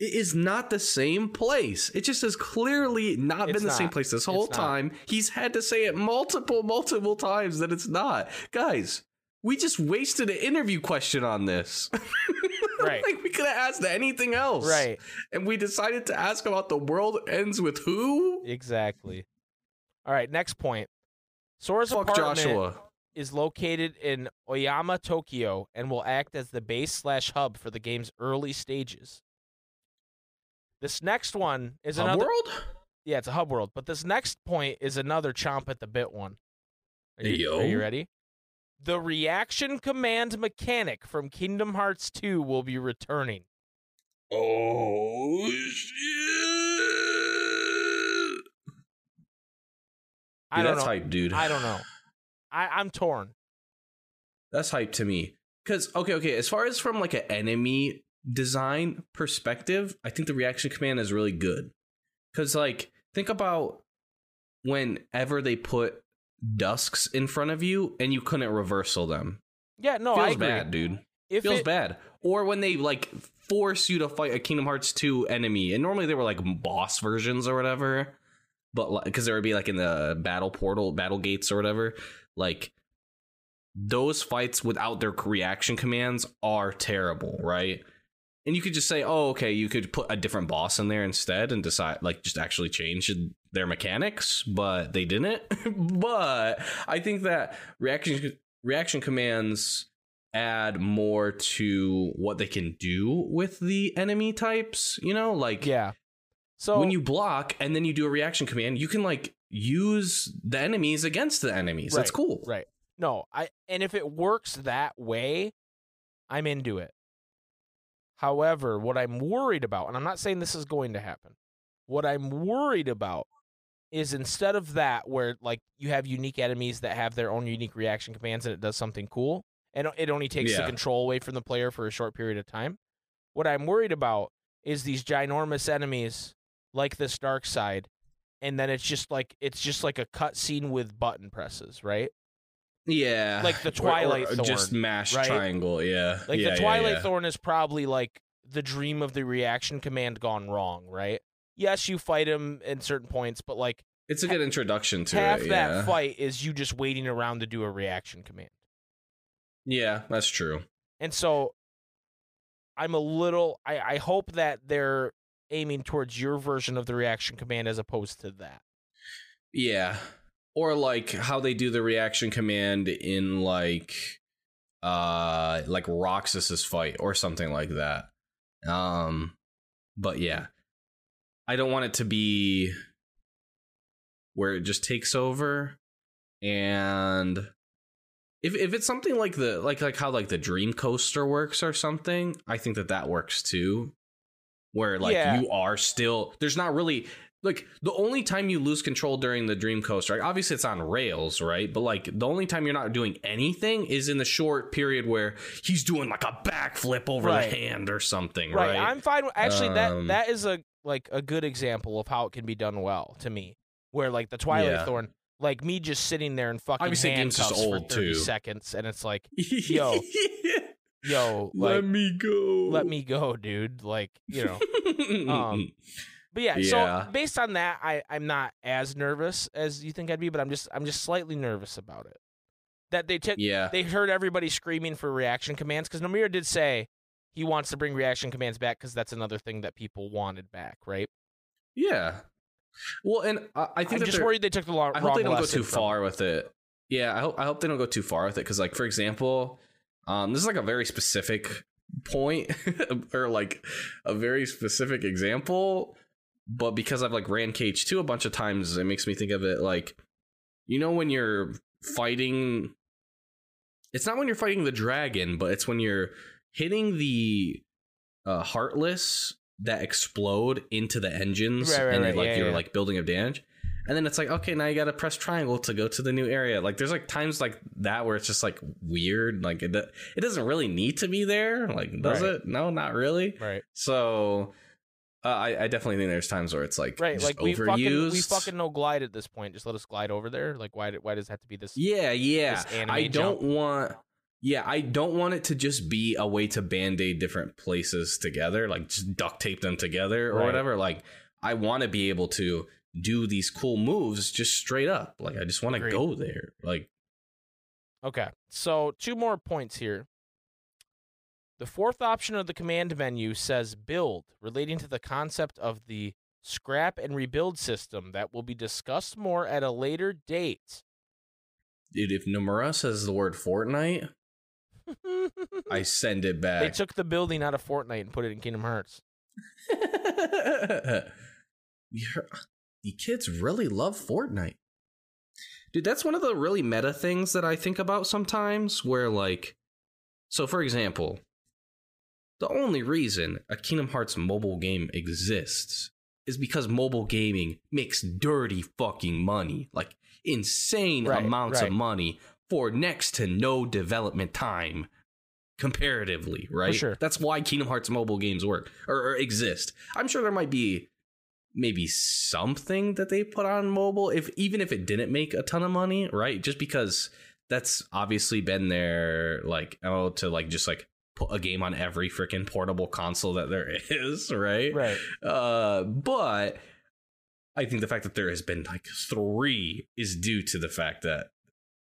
It is not the same place. It just has clearly not It's been the same place this whole It's not. time. He's had to say it multiple, multiple times that it's not. Guys, we just wasted an interview question on this. Right. like we could have asked anything else. Right. And we decided to ask about the world ends with who? Exactly. All right, next point. Sora's Fuck apartment Joshua. is located in Oyama, Tokyo, and will act as the base slash hub for the game's early stages. This next one is Hub another. world? Yeah, it's a hub world, but this next point is another chomp at the bit one. Are you, Yo. are you ready? The reaction command mechanic from Kingdom Hearts 2 will be returning. Oh shit! I Dude, don't that's know. hype, dude. I don't know. I, I'm torn. That's hype to me. Cause okay, okay. As far as from like an enemy design perspective, I think the reaction command is really good. Cause like think about whenever they put dusks in front of you and you couldn't reversal them. Yeah, no, Feels I agree. bad, dude. If Feels it- bad. Or when they like force you to fight a Kingdom Hearts 2 enemy, and normally they were like boss versions or whatever, but because there would be like in the battle portal, battle gates or whatever, like those fights without their reaction commands are terrible, right? And you could just say, oh, okay, you could put a different boss in there instead and decide, like, just actually change their mechanics, but they didn't. but I think that reaction reaction commands add more to what they can do with the enemy types. You know, like Yeah. So when you block and then you do a reaction command, you can like use the enemies against the enemies. That's cool. Right. No, I and if it works that way, I'm into it. However, what I'm worried about, and I'm not saying this is going to happen, what I'm worried about is instead of that, where like you have unique enemies that have their own unique reaction commands and it does something cool, and it only takes the control away from the player for a short period of time. What I'm worried about is these ginormous enemies like this dark side, and then it's just like it's just like a cutscene with button presses, right? Yeah. Like the Or- or Twilight Just Thorn, mash right? triangle. Yeah. Like Yeah, the Twilight yeah. Thorn is probably like the dream of the reaction command gone wrong, right? Yes, you fight him in certain points, but like It's a good introduction to half it. that yeah. fight is you just waiting around to do a reaction command. Yeah, that's true. And so I'm a little I, I hope that they're aiming towards your version of the reaction command as opposed to that. Yeah. Or like how they do the reaction command in like uh like Roxas's fight or something like that. Um but yeah. I don't want it to be where it just takes over and if if it's something like the like like how like the dream coaster works or something i think that that works too where like Yeah. you are still there's not really like the only time you lose control during the dream coaster obviously it's on rails right but like the only time you're not doing anything is in the short period where he's doing like a backflip over Right. the hand or something Right. right, I'm fine. With, actually, Um, that that is a like a good example of how it can be done well to me. Where like the Twilight Yeah. Thorn, like me just sitting there and fucking Obviously, handcuffs just for old, 30 too. seconds, and it's like, Yo, yo, like let me go let me go, dude. Like you know. um, But yeah, Yeah. so based on that, I I'm not as nervous as you think I'd be, but I'm just I'm just slightly nervous about it. That they took yeah they heard everybody screaming for reaction commands because Nomura did say he wants to bring reaction commands back because that's another thing that people wanted back, right? yeah well and i, I think I'm just worried they took the long. I hope wrong they don't go too far with it. Yeah, I hope I hope they don't go too far with it because, like, for example, um, this is like a very specific point or like a very specific example, but because I've like ran Cage two a bunch of times, it makes me think of it like, you know, when you're fighting. It's not when you're fighting the dragon, but it's when you're hitting the uh, heartless that explode into the engines, Right, right, and right, like yeah, you're yeah. like building up damage. And then it's like, okay, now you got to press triangle to go to the new area. Like, there's like times like that where it's just like weird. Like, it, it doesn't really need to be there. Like, does it? No, not really. Right, So, uh, I, I definitely think there's times where it's like, right. just Like we overused. fucking we fucking know glide at this point. Just let us glide over there. Like why? Why does it have to be this? Yeah, yeah. this I don't jump. want. Yeah, I don't want it to just be a way to band aid different places together, like just duct tape them together or Right. whatever. Like, I want to be able to do these cool moves just straight up. Like, I just want to go there. Like, Okay, so two more points here. The fourth option of the command menu says build, relating to the concept of the scrap and rebuild system that will be discussed more at a later date. dude, if Nomura says the word Fortnite, I send it back. they took the building out of Fortnite and put it in Kingdom Hearts. You're- uh, the kids really love Fortnite. Dude, that's one of the really meta things that I think about sometimes where like so for example, the only reason a Kingdom Hearts mobile game exists is because mobile gaming makes dirty fucking money, like insane Right, amounts right. of money for next to no development time comparatively, right? sure. That's why Kingdom Hearts mobile games work or, or exist. I'm sure there might be maybe something that they put on mobile if even if it didn't make a ton of money, right? Just because that's obviously been there like oh to like just like a game on every freaking portable console that there is, right? Right. Uh, but I think the fact that there has been like three is due to the fact that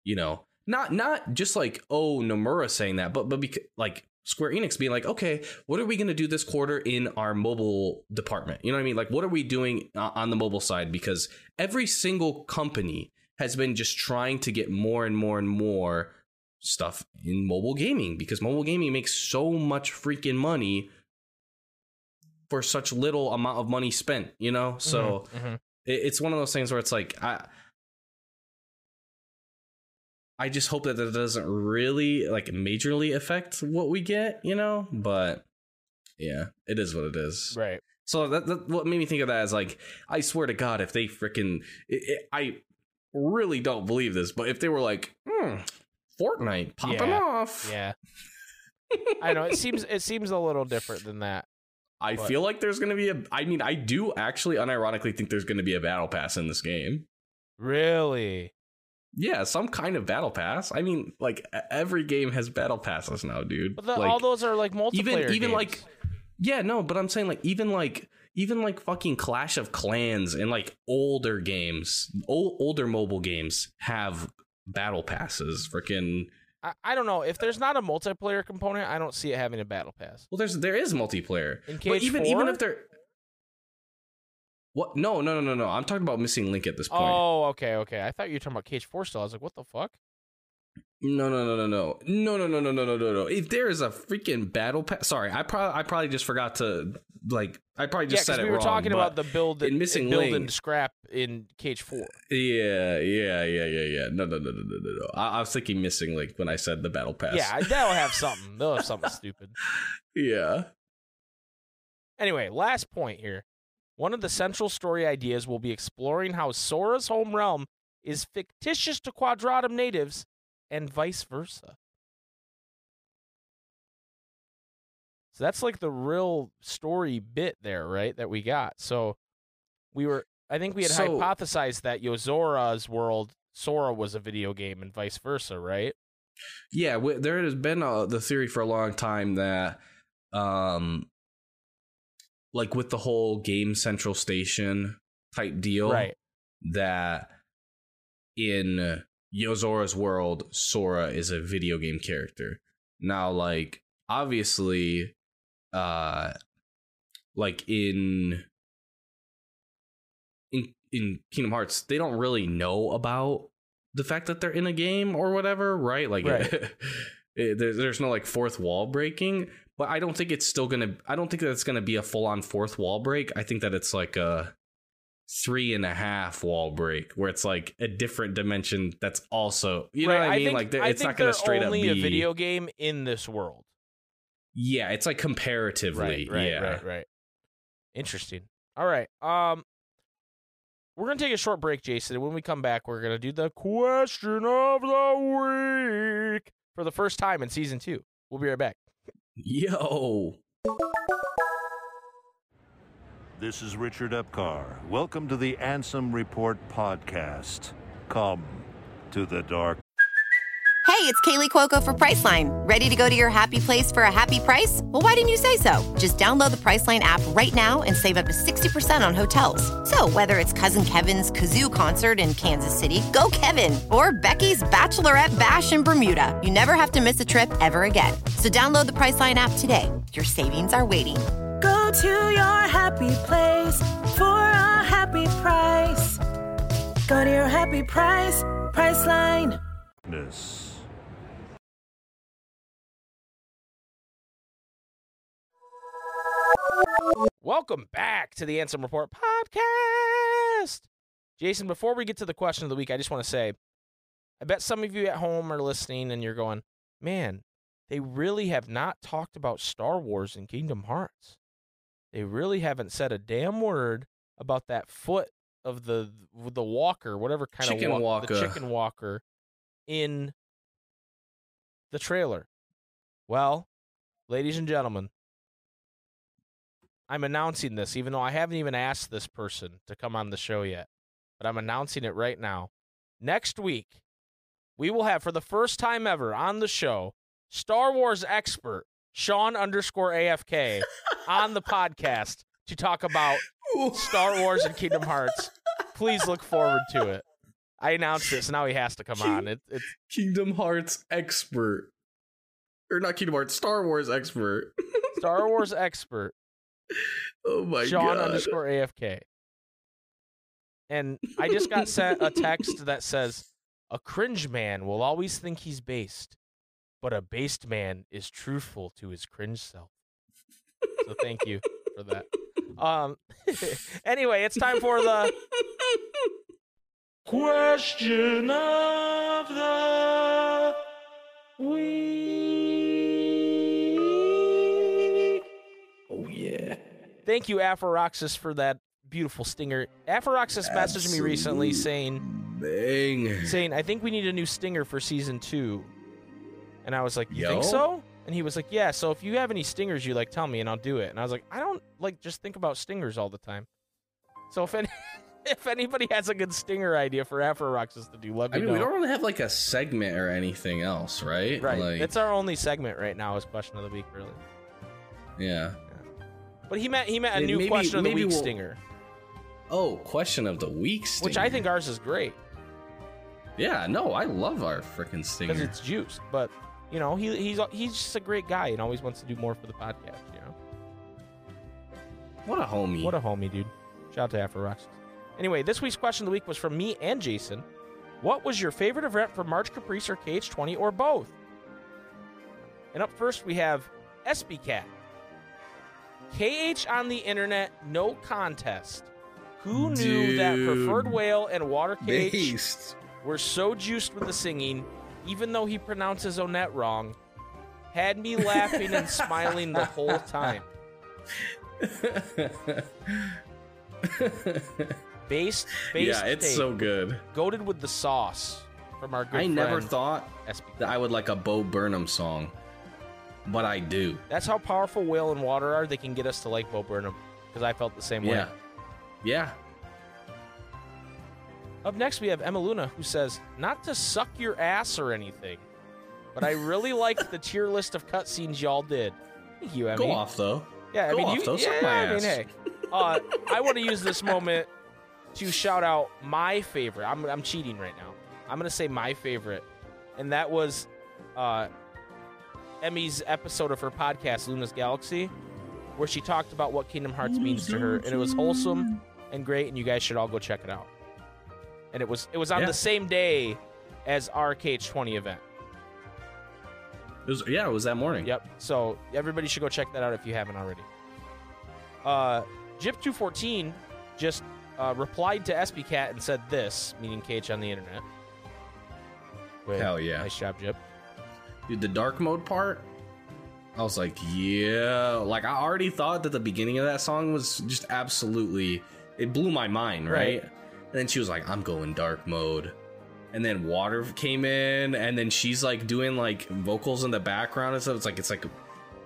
you know not not just like oh Nomura saying that, but but because like Square Enix being like, okay, what are we gonna do this quarter in our mobile department? You know what I mean? Like, what are we doing on the mobile side? Because every single company has been just trying to get more and more and more stuff in mobile gaming because mobile gaming makes so much freaking money for such little amount of money spent, you know? So Mhm. it, it's one of those things where it's like I I just hope that that doesn't really like majorly affect what we get, you know? But yeah, it is what it is. right. So that, that what made me think of that is like I swear to God, if they freaking I really don't believe this, but if they were like, hmm, Fortnite popping Yeah. off, Yeah. I know it seems it seems a little different than that. I But- feel like there's gonna be a. I mean, I do actually unironically think there's gonna be a battle pass in this game. Really? Yeah, some kind of battle pass. I mean, like every game has battle passes now, dude. But the, like, all those are like multiplayer. even even games. like yeah, no, but I'm saying like even like even like fucking Clash of Clans and like older games, old, older mobile games have battle passes. Freaking I, I don't know if there's not a multiplayer component. I don't see it having a battle pass. well, there's there is multiplayer, In but Cage even 4? even if there What? No, no, no, no, no. I'm talking about missing link at this point. Oh, okay, okay. I thought you were talking about Cage Four still. I was like, what the fuck? No, no, no, no, no, no, no, no, no, no, no, no, no. If there is a freaking battle pass, sorry, I probably, I probably just forgot to like, I probably just yeah, said it wrong. we were wrong, talking about the build in and, Missing build Link- and scrap in Cage Four. Yeah, yeah, yeah, yeah, yeah. No, no, no, no, no, no, no. I, I was thinking missing link when I said the battle pass. Yeah, they'll have something. They'll have something stupid. yeah. Anyway, last point here. One of the central story ideas will be exploring how Sora's home realm is fictitious to Quadratum natives and vice versa. So that's like the real story bit there, right? That we got. So we were, I think we had So- hypothesized that Yozora's world, Sora was a video game and vice versa, right? Yeah, w- there has been uh the theory for a long time that, um, like with the whole Game Central Station type deal, Right. That in Yozora's world, Sora is a video game character. Now, like obviously, uh, like in in in Kingdom Hearts, they don't really know about the fact that they're in a game or whatever, right? Like, Right. it- there- there's no like fourth wall breaking, but I don't think it's still gonna. I don't think that it's gonna be a full on fourth wall break. I think that it's like a three and a half wall break where it's like a different dimension that's also you know right. what I mean. think, like I it's not gonna straight up be a video game in this world. Yeah, it's like comparatively. Right, right, yeah. right, right. Interesting. All right. Um we're gonna take a short break, Jason, and when we come back, we're gonna do the question of the week for the first time in season two. We'll be right back. Yo. This is Richard Epcar. Welcome to the Ansem Report podcast. Come to the dark Hey, it's Kaley Cuoco for Priceline. Ready to go to your happy place for a happy price? Well, why didn't you say so? Just download the Priceline app right now and save up to 60% on hotels. So, whether it's Cousin Kevin's Kazoo concert in Kansas City, go Kevin, or Becky's Bachelorette Bash in Bermuda, you never have to miss a trip ever again. So, download the Priceline app today. Your savings are waiting. Go to your happy place for a happy price. Go to your happy price, Priceline. darkness. Welcome back to the Ansem Report podcast. Jason, before we get to the question of the week, I just want to say I bet some of you at home are listening and you're going, man, they really have not talked about Star Wars and Kingdom Hearts. They really haven't said a damn word about that foot of the the walker, whatever kind Chicken of walk, the chicken walker in the trailer. Well, ladies and gentlemen, I'm announcing this, even though I haven't even asked this person to come on the show yet. But I'm announcing it right now. Next week, we will have, for the first time ever on the show, Star Wars expert Sean underscore AFK on the podcast to talk about Star Wars and Kingdom Hearts. Please look forward to it. I announced this, now he has to come on. It, it's Kingdom Hearts expert. Or not Kingdom Hearts, Star Wars expert. Star Wars expert oh my Sean god. underscore AFK. And I just got sent a text that says, A cringe man will always think he's based, but a based man is truthful to his cringe self. So thank you for that. Um anyway, it's time for the question of the week. Oh yeah. Thank you, Aphoroxis, for that beautiful stinger. Aphoroxis messaged me recently saying, Bang. saying, I think we need a new stinger for season two. And I was like, You think so? And he was like, Yeah, so if you have any stingers you like, tell me and I'll do it. And I was like, I don't like just think about stingers all the time. So if any if anybody has a good stinger idea for Aphoroxis to do, let me I mean, know. we don't really have like a segment or anything else, right? right. Like, It's our only segment right now is question of the week, really. yeah. But he meant he meant a new maybe- question of the week we'll- stinger, Oh, question of the week. Stinger. which I think ours is great. Yeah, no, I love our freaking stinger. because it's juiced. But you know, he he's he's just a great guy and always wants to do more for the podcast. You know, What a homie. what a homie, dude. Shout out to Afro Rocks. Anyway, this week's question of the week was from me and Jason. What was your favorite event from March Caprice or KH20 or both? And up first we have SB Cat. KH on the internet, no contest. Who knew that Dude. Preferred Whale and Water KH Based. were so juiced with the singing, even though he pronounces Onette wrong, had me laughing and smiling the whole time. Based, based yeah, it's tape, so good. goaded with the sauce from our good I never thought SB. that I would like a Bo Burnham song, but I do. That's how powerful Whale and Water are. They can get us to like Bo Burnham because I felt the same way. Yeah. Up next, we have Emma Luna, who says, Not to suck your ass or anything, but I really liked the tier list of cutscenes y'all did. Thank you, Emmy. Go off though. Yeah, I Go mean, off, you, though. Suck yeah, I mean, hey, uh, I want to use this moment to shout out my favorite. I'm, I'm cheating right now. I'm gonna say my favorite, and that was uh, Emmy's episode of her podcast, Luna's Galaxy, where she talked about what Kingdom Hearts means to her, and it was wholesome and great, and you guys should all go check it out. And it was it was on Yeah. the same day as our KH20 event. It was yeah, it was that morning. Yep. So everybody should go check that out if you haven't already. Uh, Jip214 just uh, replied to SBCat and said this, meaning KH on the internet. Wait, Hell yeah. Nice job, Jip. Dude, the dark mode part, I was like, yeah. Like I already thought that the beginning of that song was just absolutely it blew my mind, right? Right. And then she was like, I'm going dark mode. And then water came in, and then she's like doing like vocals in the background and stuff. It's like it's like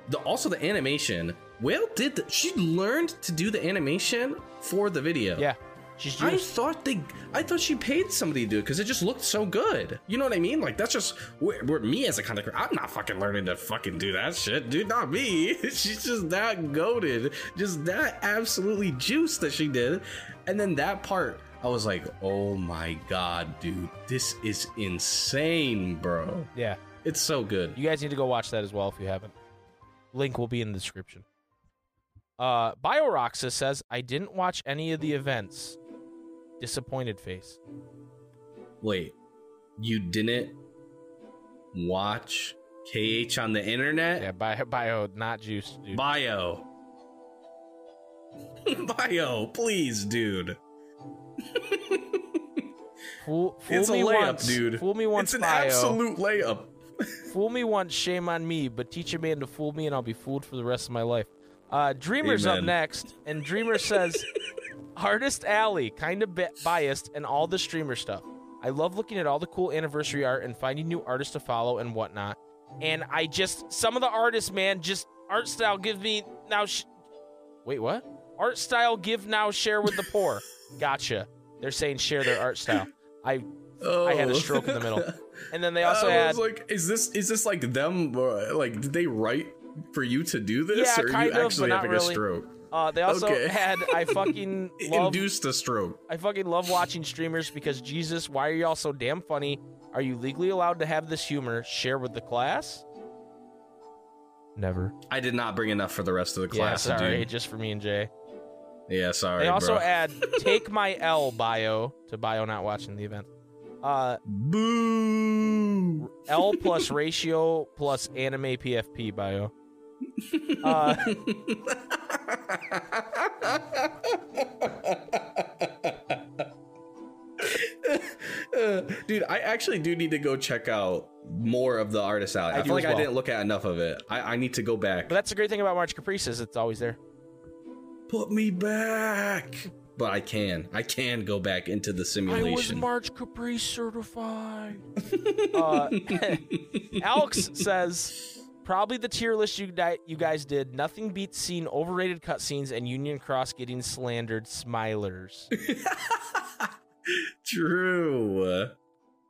the also the animation. Whale did the, she learned to do the animation for the video. Yeah, she's just I thought they, I thought she paid somebody to do it because it just looked so good. You know what I mean? Like that's just where, where me as a content creator. I'm not fucking learning to fucking do that shit, dude. Not me. She's just that goaded, just that absolutely juice that she did. And then that part, I was like, oh my god, dude, this is insane, bro. yeah, It's so good. you guys need to go watch that as well if you haven't. Link will be in the description. Uh, BioRoxas says, I didn't watch any of the events. Disappointed face. Wait, you didn't watch KH on the internet? Yeah, bio, bio not juice, dude. Bio. Bio, please, dude. Fool, fool it's a me layup, once, dude. Fool me once, It's an bio. absolute layup. Fool me once, shame on me, but teach a man to fool me and I'll be fooled for the rest of my life. Uh, Dreamer's up next, and Dreamer says, Artist Alley, kind of bi- biased, and all the streamer stuff. I love looking at all the cool anniversary art and finding new artists to follow and whatnot. And I just, some of the artists, man, just art style give me now. Sh- Wait, what? Art style give now, share with the poor. Gotcha. They're saying share their art style. I I had a stroke in the middle. And then they also had was like, is this is this like them? uh, Like, did they write for you to do this, Yeah, or are kind you of, actually having really. a stroke? uh, they also Okay. had I fucking love Induced a stroke. I fucking love watching streamers because Jesus, why are y'all so damn funny? Are you legally allowed to have this humor? Share with the class? Never. I did not bring enough for the rest of the class. yeah, sorry, dude. just for me and Jay. Yeah, sorry. they also bro. add take my L bio to bio not watching the event. Uh, boo. L plus ratio plus anime PFP bio. Uh, Dude, I actually do need to go check out more of the artist alley. I I, feel like well. I didn't look at enough of it. I, I need to go back. but that's the great thing about March Caprice is it's always there. Put me back. But I can. I can go back into the simulation. I was simulation. March Caprice certified. uh, Alex says probably the tier list you di- you guys did. Nothing beats seeing overrated cutscenes and Union Cross getting slandered. Smilers. True.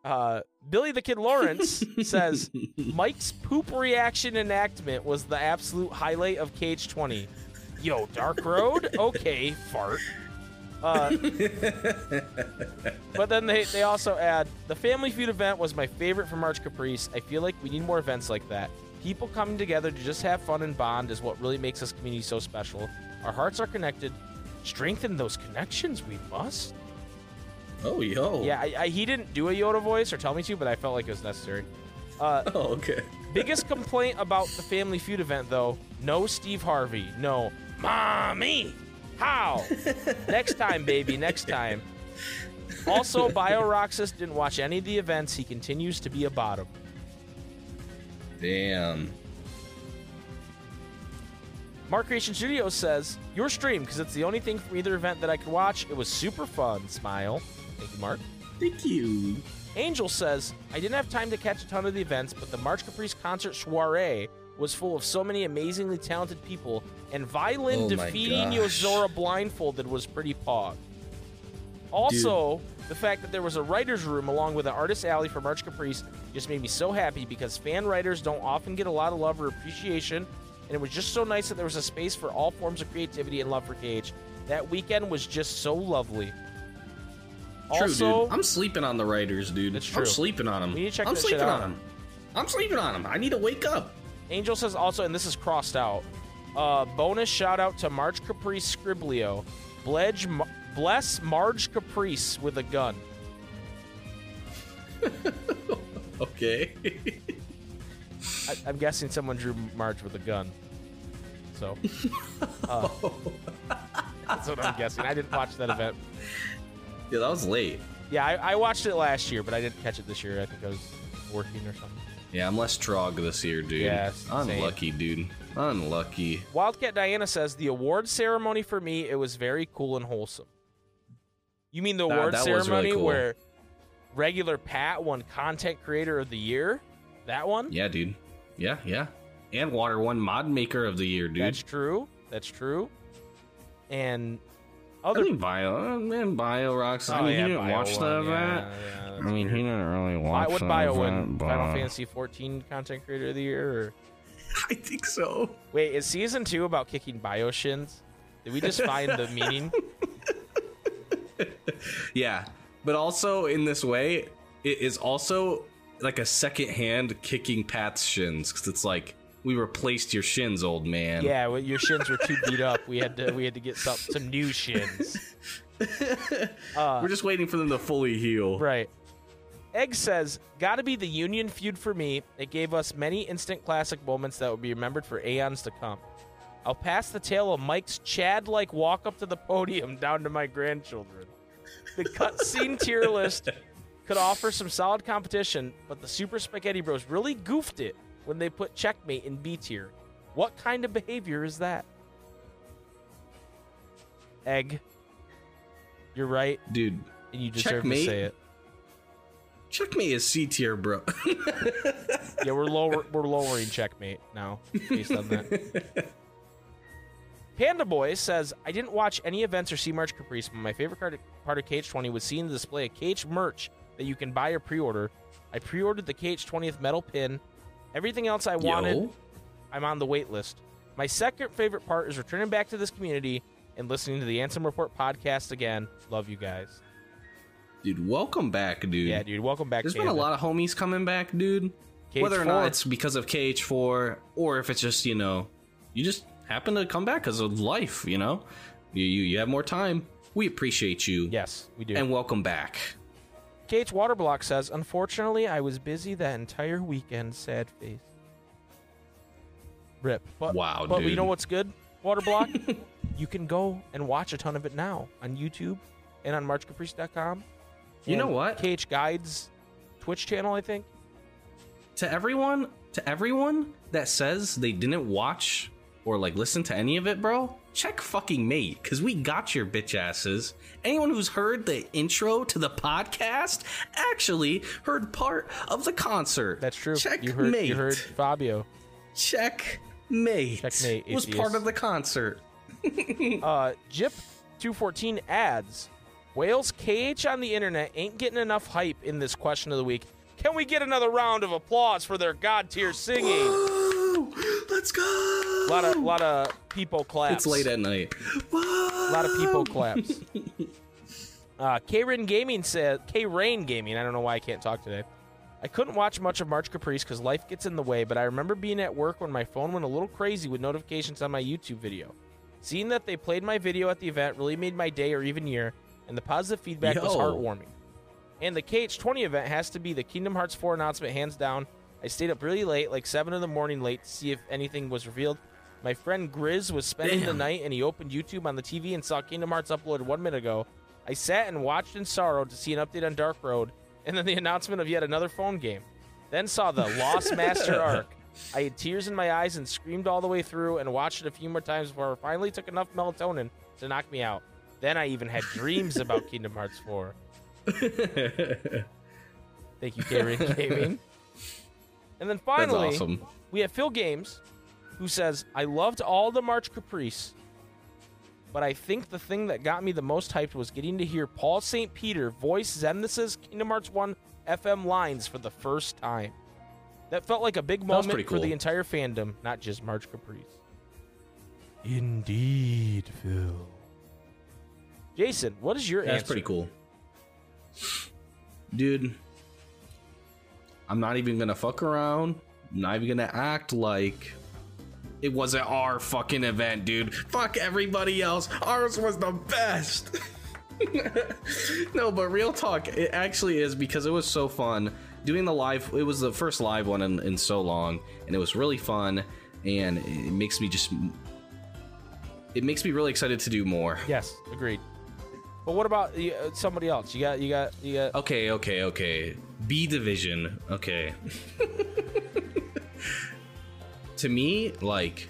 Uh, Billy the Kid Lawrence says Mike's poop reaction enactment was the absolute highlight of Cage 20. Yo, Dark Road? Okay, fart. Uh, but then they, they also add the Family Feud event was my favorite from March Caprice. I feel like we need more events like that. People coming together to just have fun and bond is what really makes this community so special. Our hearts are connected. strengthen those connections. We must. Oh, yo. Yeah, I, I, he didn't do a Yoda voice or tell me to, but I felt like it was necessary. Uh, Oh, okay. biggest complaint about the Family Feud event, though, no Steve Harvey. No, mommy. How? next time, baby. Next time. Also, BioRoxas didn't watch any of the events. He continues to be a bottom. Damn. Mark Creation Studios says, Your stream, because it's the only thing from either event that I could watch. It was super fun. Smile. Thank you, Mark. Thank you. Angel says, I didn't have time to catch a ton of the events, but the March Caprice concert soiree was full of so many amazingly talented people, and Violin Oh defeating gosh. Yozora blindfolded was pretty pog. Also, the fact that there was a writer's room along with an artist alley for March Caprice just made me so happy because fan writers don't often get a lot of love or appreciation, and it was just so nice that there was a space for all forms of creativity and love for Cage. That weekend was just so lovely. True, also, dude. I'm sleeping on the writers, dude. That's I'm sleeping on them. We need to check I'm that shit sleeping out. on them. I'm sleeping on them. I need to wake up. Angel says also, and this is crossed out. Uh, bonus shout out to Marge Caprice Scriblio. Bledge, bless Marge Caprice with a gun. Okay. I, I'm guessing someone drew Marge with a gun. So, uh, that's what I'm guessing. I didn't watch that event. yeah, that was late. Yeah, I, I watched it last year, but I didn't catch it this year. I think I was working or something. Yeah, I'm less trog this year, dude. Yeah, same. Unlucky, dude. Unlucky. Wildcat Diana says the award ceremony for me it was very cool and wholesome. You mean the That- award was really ceremony cool. where regular Pat won Content Creator of the Year? That one? Yeah, dude. Yeah, yeah. And Water won Mod Maker of the Year, dude. That's true. That's true. And I other think Bio, uh, man, Bio rocks. I Oh, mean, yeah, he didn't Bio watch the won. event. Yeah, yeah, I that's mean, he didn't really Why- watch what the bio event, win? but- Final Fantasy 14 Content Creator of the Year? Or... I think so. Wait, is season two about kicking bio shins? Did we just find the meaning? Yeah, but also in this way, it is also like a second hand kicking Pat's shins because it's like we replaced your shins, old man. Yeah, well, your shins were too beat up. We had to we had to get some some new shins. we're just waiting for them to fully heal. Right. Egg says, "Gotta be the Union feud for me. It gave us many instant classic moments that will be remembered for aeons to come. I'll pass the tale of Mike's Chad-like walk up to the podium down to my grandchildren. The cutscene tier list could offer some solid competition, but the Super Spikeghetti Bros really goofed it when they put Checkmate in B tier. What kind of behavior is that?" Egg, you're right, Dude, and you deserve Checkmate? to say it. checkmate is C tier, bro. Yeah, we're lower. We're lowering checkmate now based on that. Panda Boy says, "I didn't watch any events or see March Caprice, but my favorite part of, part of KH20 was seeing the display of KH merch that you can buy or pre-order. I pre-ordered the KH20th metal pin. Everything else I wanted, Yo. I'm on the wait list. My second favorite part is returning back to this community and listening to the Ansem Report podcast again. Love you guys. Dude, welcome back, dude. Yeah, dude. Welcome back. There's been a lot of homies coming back, dude. Whether or not it's because of KH4 or if it's just, you know, you just happen to come back because of life, you know? You, you, you have more time. We appreciate you. Yes, we do. And welcome back. Kate's Waterblock says, Unfortunately, I was busy that entire weekend. Sad face. Rip. But, Wow, But you know what's good, Waterblock? you can go and watch a ton of it now on YouTube and on MarchCaprice.com. You know what? KH Guides Twitch channel, I think. to everyone to everyone that says they didn't watch or like listen to any of it bro check fucking mate because we got your bitch asses anyone who's heard the intro to the podcast actually heard part of the concert That's true. check you heard, mate you heard Fabio. check mate Checkmate, was atheist. part of the concert Uh, Jip214 adds, Wales KH on the internet ain't getting enough hype in this question of the week. Can we get another round of applause for their god tier singing? Woo! let's go A lot of lot of people claps. it's late at night A lot of people claps. Uh, K Rain Gaming said K Rain Gaming. I don't know why I can't talk today. I couldn't watch much of March Caprice because life gets in the way, but I remember being at work when my phone went a little crazy with notifications on my YouTube video. Seeing that they played my video at the event really made my day or even year, and the positive feedback was heartwarming. And the KH20 event has to be the Kingdom Hearts 4 announcement, hands down. I stayed up really late, like 7 in the morning late, to see if anything was revealed. My friend Grizz was spending the night and he opened YouTube on the TV and saw Kingdom Hearts uploaded one minute ago. I sat and watched in sorrow to see an update on Dark Road and then the announcement of yet another phone game. Then saw the Lost Master arc. I had tears in my eyes and screamed all the way through and watched it a few more times before I finally took enough melatonin to knock me out. Then I even had dreams about Kingdom Hearts 4. Thank you, K-Ring Gaming. And then finally, awesome. we have Phil Games, who says, I loved all the March Caprice, but I think the thing that got me the most hyped was getting to hear Paul St. Peter voice Xemnas' Kingdom Hearts 1 FM lines for the first time. That felt like a big moment pretty for the entire fandom, not just March Caprice. Indeed, Phil. Jason, what is your answer? That's answer? pretty cool. Dude, I'm not even gonna fuck around. I'm not even gonna act like it wasn't our fucking event, dude. Fuck everybody else. Ours was the best. no, but real talk, it actually is because it was so fun doing the live. It was the first live one in, in so long, and it was really fun, and it makes me just. It makes me really excited to do more. Yes, agreed. But what about uh, somebody else? You got, you got, you got. Okay, okay, okay. B division. Okay. to me, like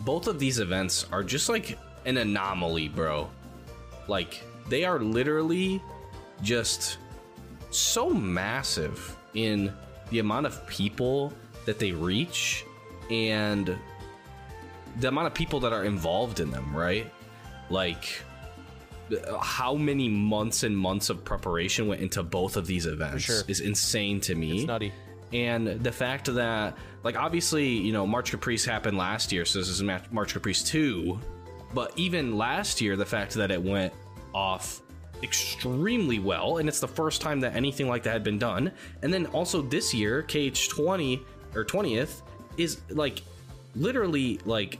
both of these events are just like an anomaly, bro. Like they are literally just so massive in the amount of people that they reach and the amount of people that are involved in them, right? Like how many months and months of preparation went into both of these events sure. is insane to me. It's nutty. And the fact that, like, obviously, you know, March Caprice happened last year, so this is March Caprice 2. But even last year, the fact that it went off extremely well, and it's the first time that anything like that had been done. And then also this year, KH20 or 20th is like literally like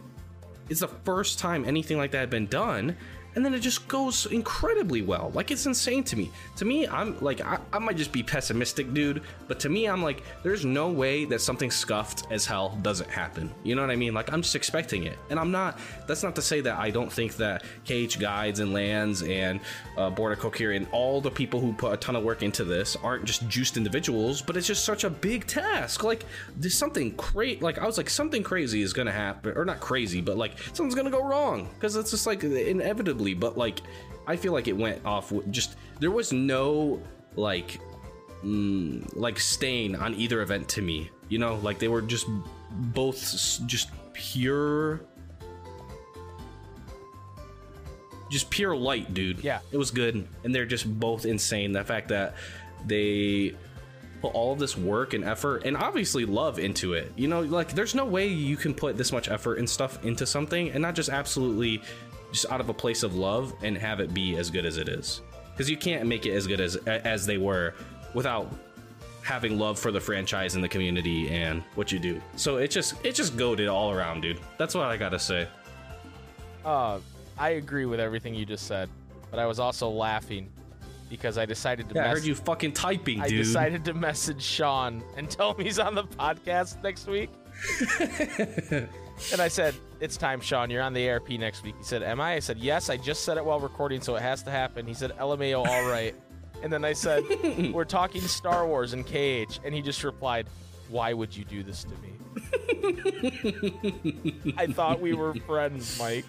it's the first time anything like that had been done and then it just goes incredibly well. Like it's insane to me. To me i'm like I, I might just be pessimistic dude but to me i'm like there's no way that something scuffed as hell doesn't happen. You know what i mean? Like i'm just expecting it. And i'm not that's not to say that i don't think that kh guides and lands and uh, border kokiri and all the people who put a ton of work into this aren't just juiced individuals but it's just such a big task. Like there's something crazy like i was like something crazy is gonna happen or not crazy but like something's gonna go wrong. Because it's just like but like i feel like it went off with just there was no like mm, like stain on either event to me you know? Like they were just both just pure just pure light dude. Yeah. it was good and they're just both insane. The fact that they put all of this work and effort and obviously love into it you know? Like there's no way you can put this much effort and stuff into something and not just absolutely just out of a place of love and have it be as good as it is because you can't make it as good as as they were without having love for the franchise and the community and what you do so it just it just goaded all around dude that's what i gotta say Uh, I agree with everything you just said, but I was also laughing because I decided to. yeah i heard you fucking typing I dude decided to message Sean and tell him he's on the podcast next week. and I said, "It's time, Sean. You're on the ARP next week." He said, "Am I?" I said, "Yes. I just said it while recording, so it has to happen." He said, "LMAO, all right." and then I said, "We're talking Star Wars and KH," and he just replied, "Why would you do this to me?" I thought we were friends, Mike.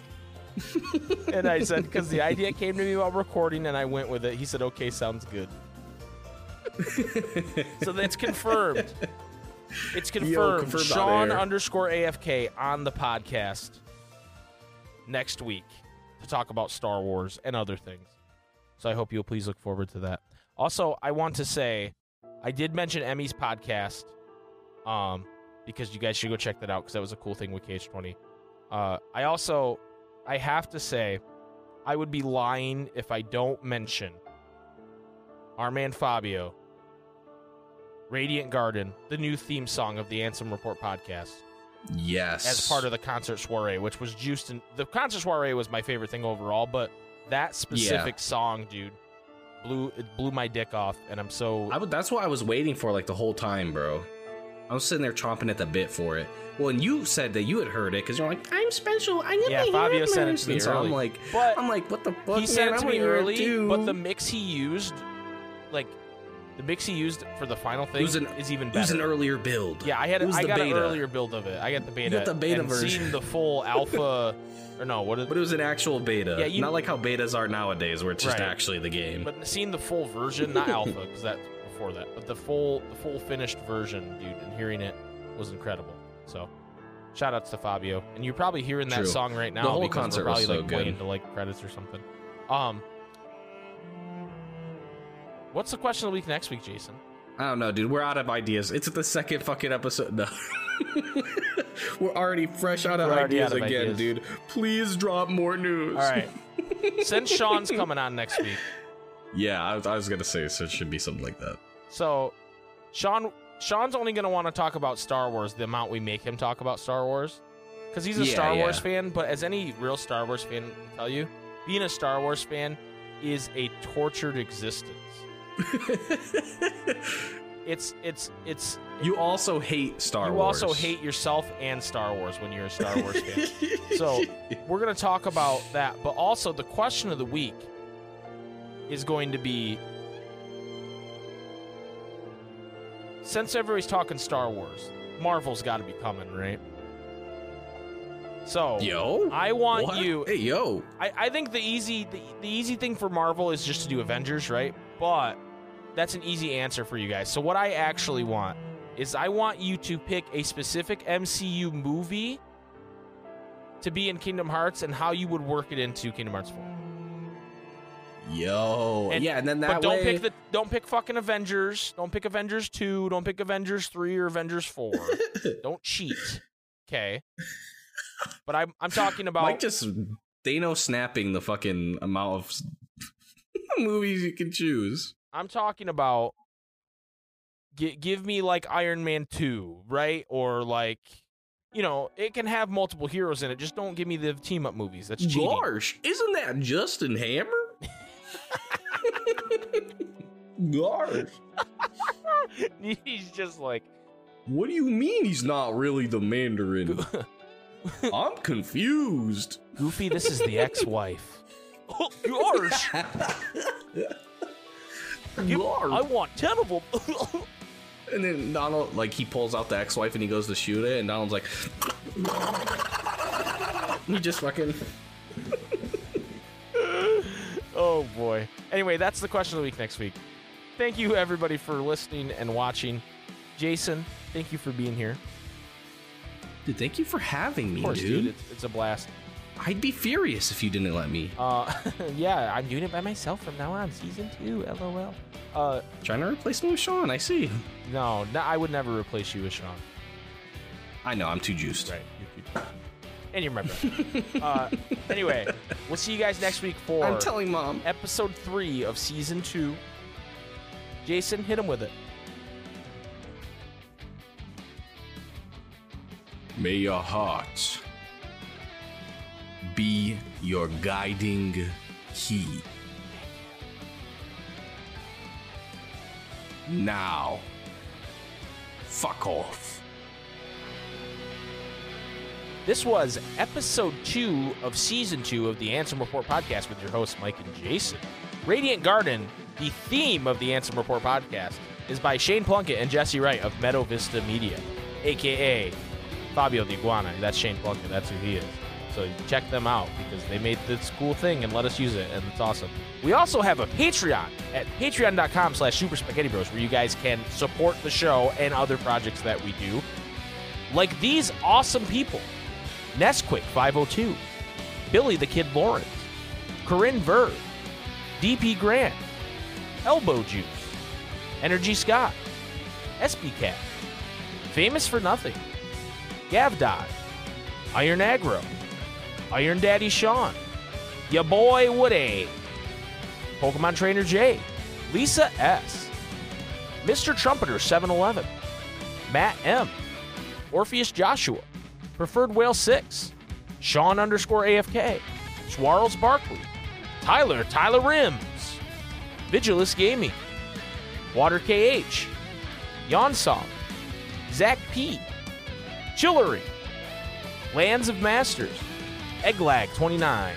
and I said, because the idea came to me while recording, and I went with it. He said, okay, sounds good. so that's confirmed. It's confirmed. on Sean underscore AFK on the podcast next week to talk about Star Wars and other things. So I hope you'll please look forward to that. Also, I want to say I did mention Emmy's podcast um, because you guys should go check that out because that was a cool thing with KH20. Uh, I also, I have to say, I would be lying if I don't mention our man Fabio, Radiant Garden, the new theme song of the Ansem Report podcast. Yes. as part of the concert soiree, which was juiced. in the concert soiree was my favorite thing overall, but that specific song, dude, blew it blew my dick off, and I'm so I would, that's what I was waiting for like the whole time, bro. I was sitting there chomping at the bit for it. Well, and you said that you had heard it because you're like, I'm special. I get Yeah, my Fabio sent it nursed." to me so early. I'm like, But I'm like, what the fuck? he sent it to me early, but the mix he used, like the mix he used for the final thing, was an- is even it was an earlier build. yeah, I had was I the got an beta. earlier build of it. I got the beta. got the beta and version. Seeing the full alpha, or no, what is But it was an actual beta. Yeah, you- Not like how betas are nowadays, where it's just Right. actually the game. But seeing the full version, not alpha, because that's before that, but the full, the full finished version, dude, and hearing it was incredible. So, shout outs to Fabio, and you're probably hearing that True. song right now The whole concert we're was probably so like good. playing to like credits or something. Um, what's the question of the week next week, Jason? I don't know, dude. We're out of ideas. It's the second fucking episode. No. We're already fresh out of We're ideas out of again, ideas. dude. Please drop more news. All right, since Sean's coming on next week, Yeah, I was, I was gonna say so it should be something like that. so Sean, Sean's only gonna want to talk about Star Wars the amount we make him talk about Star Wars, because he's a Yeah, Star Wars yeah. fan. But as any real Star Wars fan will tell you, being a Star Wars fan is a tortured existence. It's it's it's. you also hate Star you Wars. You also hate yourself and Star Wars when you're a Star Wars fan. So we're gonna talk about that, but also the question of the week is going to be since everybody's talking Star Wars, Marvel's got to be coming, right? So yo, I want What? you. Hey, yo. I, I think the easy the, the easy thing for Marvel is just to do Avengers, right? But that's an easy answer for you guys. So what I actually want is I want you to pick a specific MCU movie to be in Kingdom Hearts and how you would work it into Kingdom Hearts 4. Yo, And- yeah, and then that but don't way, pick the don't pick fucking Avengers. Don't pick Avengers 2, don't pick Avengers 3 or Avengers 4. don't cheat. Okay? But I'm I'm talking about Mike just Thanos snapping the fucking amount of movies you can choose. I'm talking about gi- give me like Iron Man 2, right? Or like you know, it can have multiple heroes in it. Just don't give me the team up movies. That's cheating. Gosh, isn't that Justin Hammer? Gosh, He's just like what do you mean he's not really the Mandarin? I'm confused. Goofy, this is the ex-wife. Oh, gosh. Give-. I want 10 of them. And then Donald, like, he pulls out the ex-wife and he goes to shoot it, and Donald's like, he just fucking. oh boy. Anyway, that's the question of the week next week. Thank you everybody for listening and watching. Jason, thank you for being here. Dude, thank you for having me, Of course, dude. dude. It's, it's a blast. I'd be furious if you didn't let me. Uh, yeah, I'm doing it by myself from now on. Season two, lol. Uh, Trying to replace me with Sean, I see. no, no, I would never replace you with Sean. I know, I'm too juiced. Right, you're too- and you're my brother. uh, anyway, we'll see you guys next week for I'm telling mom. episode three of season two. Jason, hit him with it. May your heart be your guiding key. Now, fuck off. This was episode two of season two of the Ansem Report podcast with your hosts, Mike and Jason. Radiant Garden, the theme of the Ansem Report podcast, is by Shayne Plunkett and Jesse Wright of Meadow Vista Media, aka Fabio the Iguana. That's Shayne Plunkett. That's who he is. So check them out because they made this cool thing and let us use it, and it's awesome. We also have a Patreon at patreon.com slash super spikeghetti bros where you guys can support the show and other projects that we do. Like these awesome people. Nesquick 502, Billy the Kid Lawrence, Corinne Verb, DP Grant, Elbow Juice, Energy Scott, SB Cat, Famous for Nothing, Gav Dodge, Iron Aggro, Iron Daddy Sean, Ya Boy Woody, Pokemon Trainer J, Lisa S, Mr. Trumpeter 711, Matt M, Orpheus Joshua, Preferred Whale 6, Sean underscore AFK, Schwarles Barkley, Tyler, Tyler Rims, Vigilus Gaming, Water KH, Yonsong, Zach P, Chillery, Lands of Masters, Egglag 29,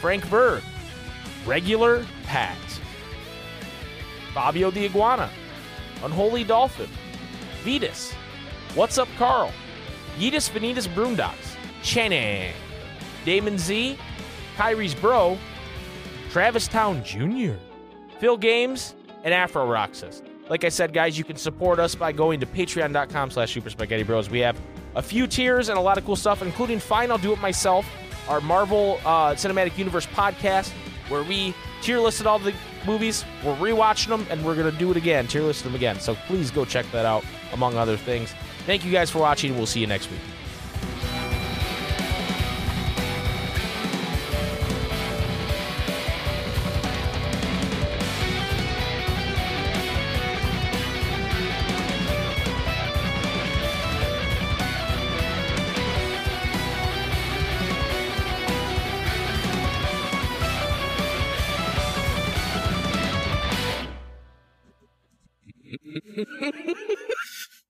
Frank Berg, Regular Pat, Fabio the Iguana, Unholy Dolphin, Vetus, What's Up Carl, Yeetus Vanitas Broomdocs, Channing, Damon Z, Kyrie's Bro, Travis Town Jr., Phil Games, and Afro Roxas. Like I said, guys, you can support us by going to patreon.com slash super spikeghetti bros. We have a few tiers and a lot of cool stuff, including Fine, I'll Do It Myself, our Marvel uh, Cinematic Universe podcast, where we tier listed all the movies. We're rewatching them, and we're to do it again, tier list them again. So please go check that out, among other things. Thank you guys for watching. We'll see you next week.